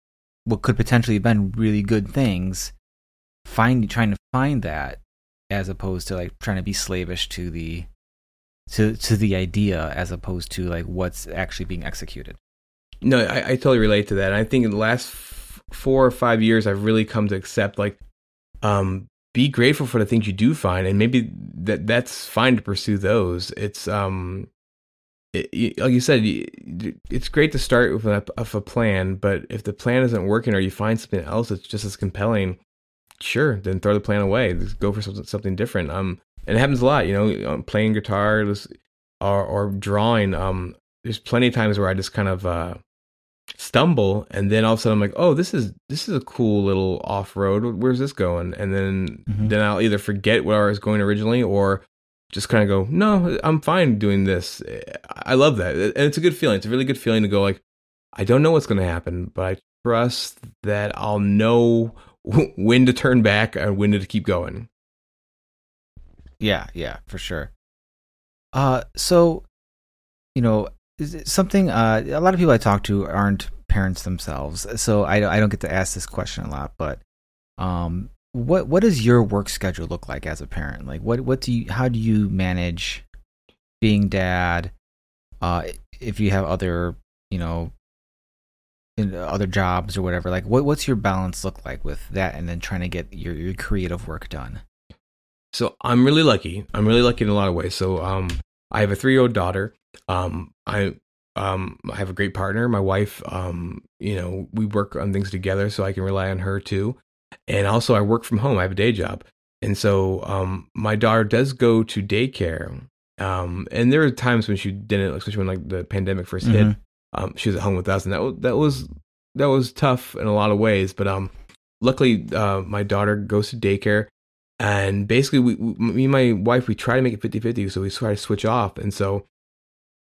what could potentially have been really good things find trying to find that as opposed to like trying to be slavish to the to to the idea as opposed to like what's actually being executed. No, I, I totally relate to that. And I think in the last f- four or five years, I've really come to accept like, um, be grateful for the things you do find, and maybe that that's fine to pursue those. It's um, it, like you said, it's great to start with a, a plan, but if the plan isn't working or you find something else that's just as compelling, sure, then throw the plan away. Just go for something something different. Um, and it happens a lot, you know, um, playing guitar this- or or drawing. Um, there's plenty of times where I just kind of uh stumble and then all of a sudden I'm like, oh, this is this is a cool little off road. Where's this going? And then Mhm. then I'll either forget where I was going originally or just kind of go, no, I'm fine doing this. I love that, and it's a good feeling. It's a really good feeling to go like, I don't know what's going to happen, but I trust that I'll know when to turn back and when to keep going. Yeah, yeah, for sure. Uh so you know, something uh a lot of people I talk to aren't parents themselves. So I I don't get to ask this question a lot, but um what what does your work schedule look like as a parent? Like what what do you how do you manage being dad uh if you have other, you know, in other jobs or whatever? Like what what's your balance look like with that and then trying to get your your creative work done? So I'm really lucky. I'm really lucky in a lot of ways. So um, I have a three year old daughter. Um, I um, I have a great partner, my wife. Um, you know, we work on things together, so I can rely on her too. And also, I work from home. I have a day job, and so um, my daughter does go to daycare. Um, and there are times when she didn't, especially when like the pandemic 1st hit. Mhm. Um, she was at home with us, and that was that was that was tough in a lot of ways. But um, luckily, uh, my daughter goes to daycare and basically we, we me and my wife we try to make it 50-50 so we try to switch off and so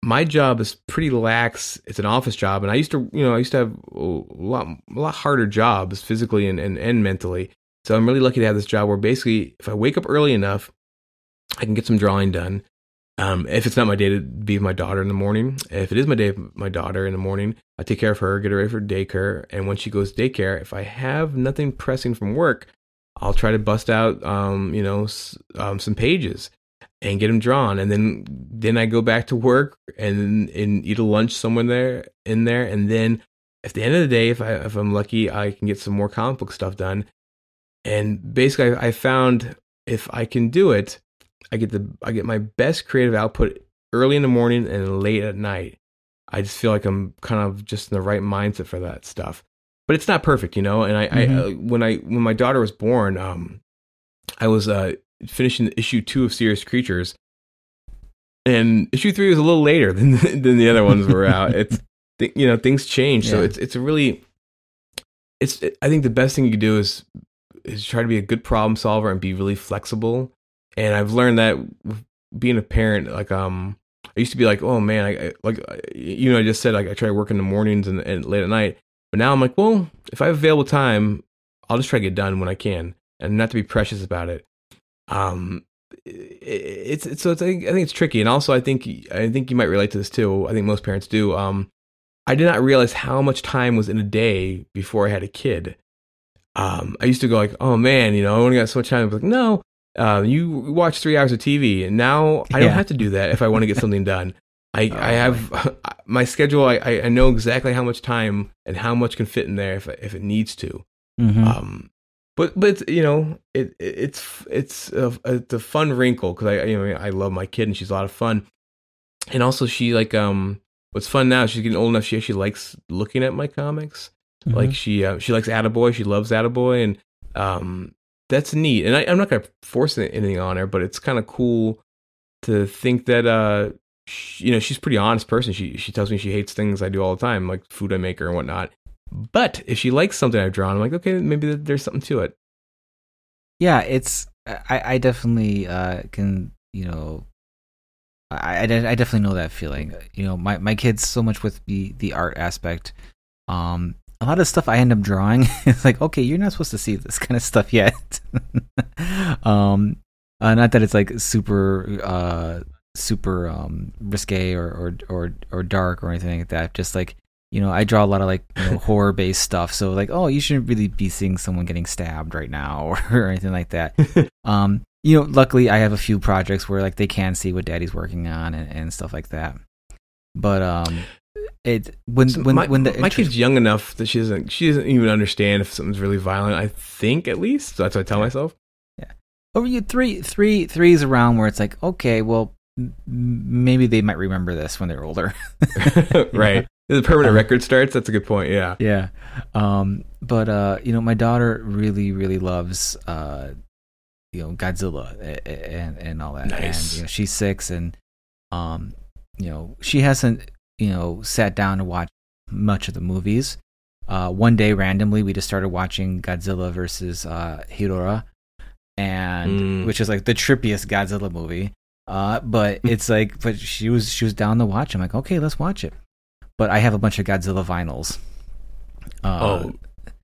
my job is pretty lax. It's an office job and i used to you know i used to have a lot a lot harder jobs physically and, and, and mentally. So i'm really lucky to have this job where basically if i wake up early enough i can get some drawing done. Um, if it's not my day to be with my daughter in the morning if it is my day with my daughter in the morning i take care of her get her ready for daycare and when she goes to daycare if i have nothing pressing from work I'll try to bust out, um, you know, um, some pages and get them drawn, and then then I go back to work and and eat a lunch somewhere there in there, and then at the end of the day, if I if I'm lucky, I can get some more comic book stuff done. And basically, I, I found if I can do it, I get the I get my best creative output early in the morning and late at night. I just feel like I'm kind of just in the right mindset for that stuff but it's not perfect, you know. And I, I uh, when I when my daughter was born, um, I was uh finishing issue two of Serious Creatures, and issue three was a little later than than the other ones were out. It's th- you know things change, so it's it's a really it's I think the best thing you can do is is try to be a good problem solver and be really flexible. And I've learned that being a parent, like um. I used to be like, oh man, I, I like you know, I just said like I try to work in the mornings and, and late at night. But now I'm like, well, if I have available time, I'll just try to get done when I can, and not to be precious about it. Um, it's, it's so it's, I think I think it's tricky, and also I think I think you might relate to this too. I think most parents do. Um, I did not realize how much time was in a day before I had a kid. Um, I used to go like, oh man, you know, I only got so much time. I was like, no, uh, you watch three hours of TV, and now I don't Yeah. have to do that if I want to get something done. I, Oh, I have my schedule. I, I know exactly how much time and how much can fit in there if if it needs to. Mhm. Um, but but you know it, it it's it's a, it's a fun wrinkle because I you know I love my kid and she's a lot of fun, and also she like um what's fun now she's getting old enough she actually likes looking at my comics. Mhm. like she uh, she likes Attaboy she loves Attaboy and um that's neat. And I, I'm not gonna force anything on her but it's kind of cool to think that uh she, you know she's a pretty honest person. She she tells me she hates things I do all the time like food I make her and whatnot but if she likes something I've drawn I'm like okay maybe there's something to it. Yeah it's i i definitely uh can you know I, I I definitely know that feeling. You know my my kids so much with the the art aspect. Um a lot of stuff i end up drawing it's like okay you're not supposed to see this kind of stuff yet. Um uh, not that it's like super uh super um risque or or or, or dark or anything like that just like you know, I draw a lot of like you know, horror based stuff. So like, oh, you shouldn't really be seeing someone getting stabbed right now or, or anything like that. um, you know, luckily I have a few projects where like they can see what daddy's working on and, and stuff like that. But um it when So when my, when the my kid's young enough that she doesn't she doesn't even understand if something's really violent. I think at least so that's what I tell myself. Yeah. Over you three three three is around where it's like, okay, well maybe they might remember this when they're older. right. The permanent Uh, record starts. That's a good point. Yeah. yeah um but uh you know my daughter really really loves uh you know godzilla a- a- and and all that Nice. and you know she's six and um you know she hasn't you know sat down to watch much of the movies uh one day randomly we just started watching godzilla versus uh Hedorah and Mm. which is like the trippiest godzilla movie uh but it's like but she was she was down to watch i'm like okay let's watch it but i have a bunch of godzilla vinyls uh, oh.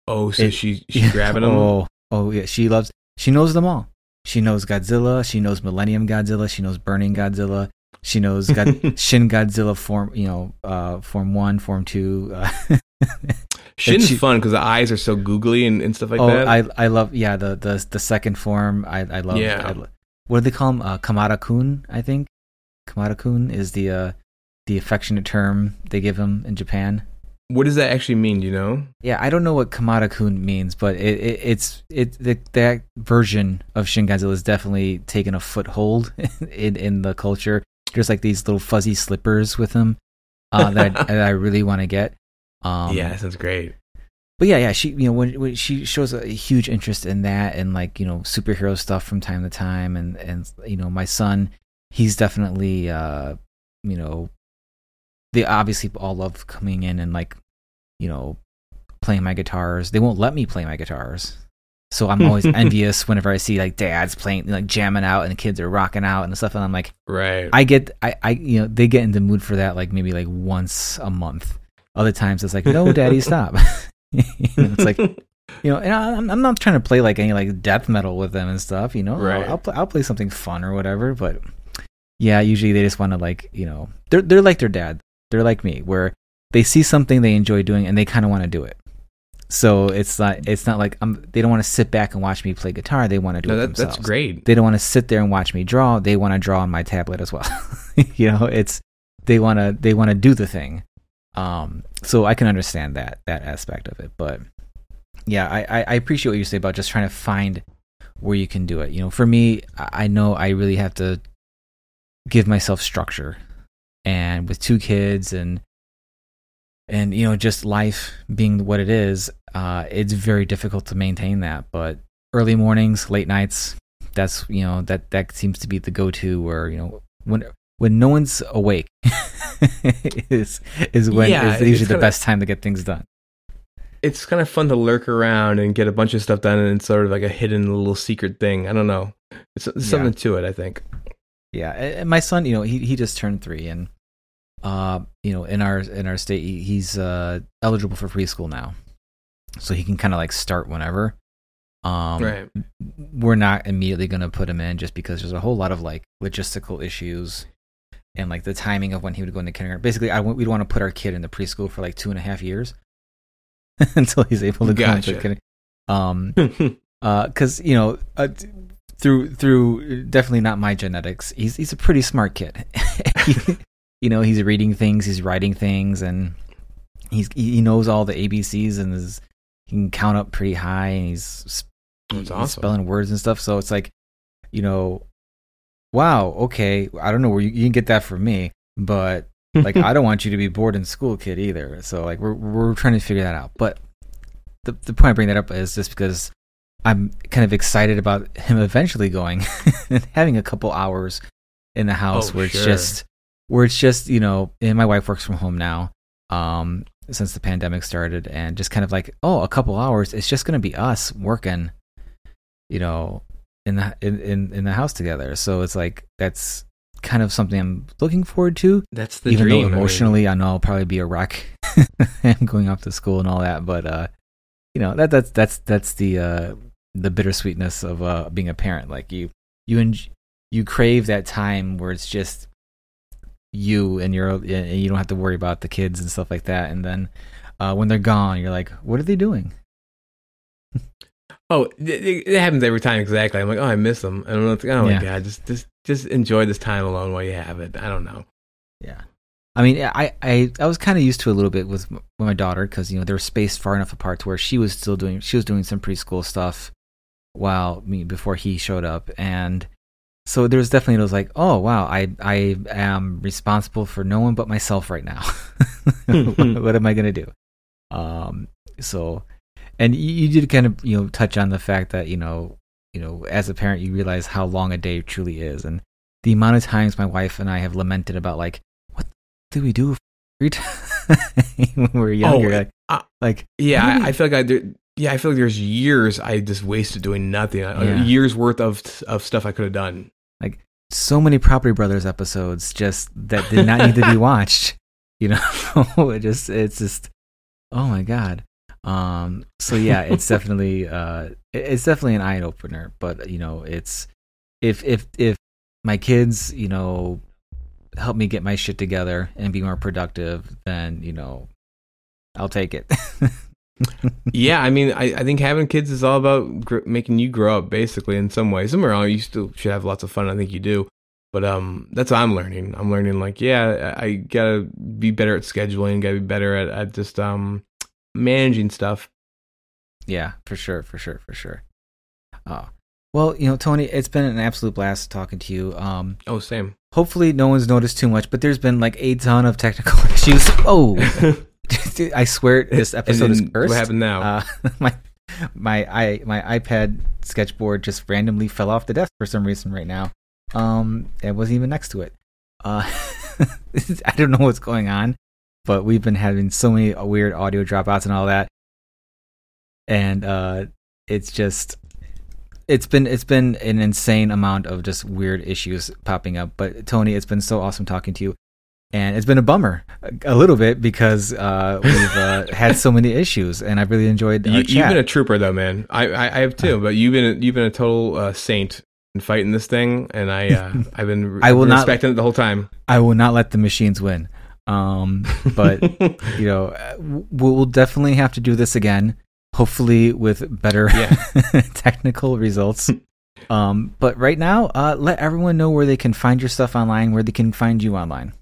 Oh, so it- she she's grabbing them. Oh, oh yeah, she loves. She knows them all. She knows Godzilla. She knows Millennium Godzilla. She knows Burning Godzilla. She knows God, Shin Godzilla form. You know, uh, form one, form two. Uh, Shin's she- fun because the eyes are so googly and, and stuff like oh, that. I I love yeah the the the second form. I I love. Yeah. I what do they call him? Uh, Kamata Kun, I think. Kamata Kun is the uh, the affectionate term they give him in Japan. what does that actually mean? You know? Yeah, I don't know what Kamata Kun means, but it, it it's it the, that version of Shin Godzilla is definitely taken a foothold in in the culture. There's like these little fuzzy slippers with him uh, that, I, that I really want to get. Um, yeah, that sounds great. but yeah, yeah, she you know when, when she shows a huge interest in that and like you know superhero stuff from time to time, and and you know my son, he's definitely uh you know they obviously all love coming in and like you know playing my guitars. They won't let me play my guitars. So I'm always envious whenever I see like dads playing like jamming out and the kids are rocking out and stuff and I'm like Right. I get I, I you know they get in the mood for that like maybe like once a month. Other times it's like no daddy stop. you know, it's like you know and I, I'm I'm not trying to play like any like death metal with them and stuff. You know Right. I'll I'll, play, I'll play something fun or whatever. But yeah, usually they just want to like you know they're they're like their dad. They're like me where they see something they enjoy doing and they kind of want to do it. So it's not it's not like I'm, they don't want to sit back and watch me play guitar. They want to do no, it that, themselves that's great. they don't want to sit there and watch me draw they want to draw on my tablet as well you know it's they want to they want to do the thing um so i can understand that that aspect of it but yeah I, I appreciate what you say about just trying to find where you can do it you know for me I know i really have to give myself structure and with two kids and and you know just life being what it is uh it's very difficult to maintain that but early mornings late nights that's you know that that seems to be the go-to where you know when when no one's awake is is when Yeah, is usually the kinda- best time to get things done It's kind of fun to lurk around and get a bunch of stuff done, and it's sort of like a hidden little secret thing. I don't know. It's, there's Yeah. something to it. I think. yeah and and my son you know he he just turned 3 and uh you know in our in our state he's uh eligible for preschool now so he can kind of like start whenever Um, Right. We're not immediately going to put him in just because there's a whole lot of like logistical issues and like the timing of when he would go into kindergarten. Basically, I we'd want to put our kid in the preschool for like two and a half years until he's able to Gotcha. go into kindergarten. Um, because you know, uh, through through definitely not my genetics, he's he's a pretty smart kid. He- you know, he's reading things, he's writing things, and he's he knows all the ABCs and is he can count up pretty high, and he's, he's awesome. spelling words and stuff. So it's like, you know, wow, okay, I don't know where you, you can get that from me, but like I don't want you to be bored in school, kid, either. So like we're we're trying to figure that out. But the the point I bring that up is just because I'm kind of excited about him eventually going and having a couple hours in the house Oh, where it's sure. just where it's just you know, and my wife works from home now. Um, since the pandemic started, and just kind of like, oh, a couple hours, it's just gonna be us working, you know, in the in in, in the house together. So it's like that's kind of something I'm looking forward to That's the even dream. Though emotionally I know I'll probably be a wreck and going off to school and all that, but uh, you know that that's that's that's the uh, the bittersweetness of uh, being a parent. Like you you enj- you crave that time where it's just you and you're and you don't have to worry about the kids and stuff like that. And then uh, when they're gone, you're like, what are they doing? Oh, it, it happens every time. Exactly. I'm like, oh, I miss them. I don't know. Like, oh my Yeah. god, just just just enjoy this time alone while you have it. I don't know. Yeah. I mean, I I, I was kind of used to a little bit with, with my daughter because you know they were spaced far enough apart to where she was still doing she was doing some preschool stuff while me before he showed up, and so there was definitely those like, oh wow, I I am responsible for no one but myself right now. what, what am I gonna do? Um, so, and you, you did kind of you know touch on the fact that you know you know as a parent you realize how long a day truly is, and the amount of times my wife and I have lamented about like what do we do free time when we were younger? Oh, like, uh, like Yeah, I, I feel like I there, yeah, I feel like there's years I just wasted doing nothing. Uh, Yeah. Years worth of of stuff I could have done. So many Property Brothers episodes just that did not need to be watched. You know, it just it's just oh my god. Um. So yeah, it's definitely uh, it's definitely an eye opener. But you know, it's if if if my kids, you know, help me get my shit together and be more productive, then you know, I'll take it. yeah, I mean, I, I think having kids is all about gr- making you grow up, basically. In some ways, somewhere around, you still should have lots of fun. I think you do, but um, that's what I'm learning. I'm learning like, yeah, I I gotta be better at scheduling. Gotta be better at, at just um managing stuff. Yeah, for sure, for sure, for sure. Oh. Well, you know, Tony, it's been an absolute blast talking to you. Um, Oh, same. hopefully no one's noticed too much, but there's been like a ton of technical issues. Oh, I swear this episode is cursed. what happened now? Uh, my my i my iPad sketchboard just randomly fell off the desk for some reason right now. Um, it wasn't even next to it. Uh, I don't know what's going on, but we've been having so many weird audio dropouts and all that, and uh, it's just it's been it's been an insane amount of just weird issues popping up. But Tony, it's been so awesome talking to you. And it's been a bummer a, little bit because uh, we've uh, had so many issues, and I've really enjoyed you, you've been a trooper though, man. I I, I have too, but you've been a, you've been a total uh, saint in fighting this thing, and I uh, I've been I will not- respecting it the whole time. I will not let the machines win. Um, but you know, uh, we'll we'll definitely have to do this again. Hopefully, with better Yeah. technical results. Um, but right now, uh, let everyone know where they can find your stuff online, where they can find you online.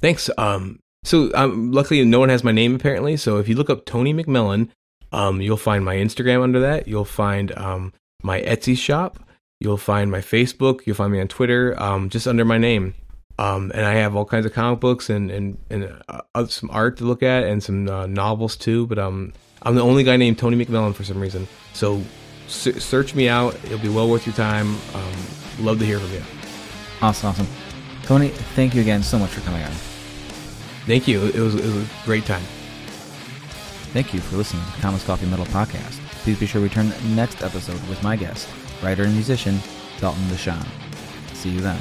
Thanks. Um, so um, luckily, no one has my name apparently. So if you look up Tony McMillen, um, you'll find my Instagram under that. You'll find um, my Etsy shop. You'll find my Facebook. You'll find me on Twitter, um, just under my name. Um, and I have all kinds of comic books and and and uh, uh, some art to look at and some uh, novels too. But um, I'm the only guy named Tony McMillen for some reason. So s- search me out. It'll be well worth your time. Um, love to hear from you. Awesome, awesome. Tony, thank you again so much for coming on. Thank you. It was it was a great time. Thank you for listening to the Comics Coffee Metal Podcast. Please be sure to return next episode with my guest, writer and musician, Dalton Deshawn. See you then.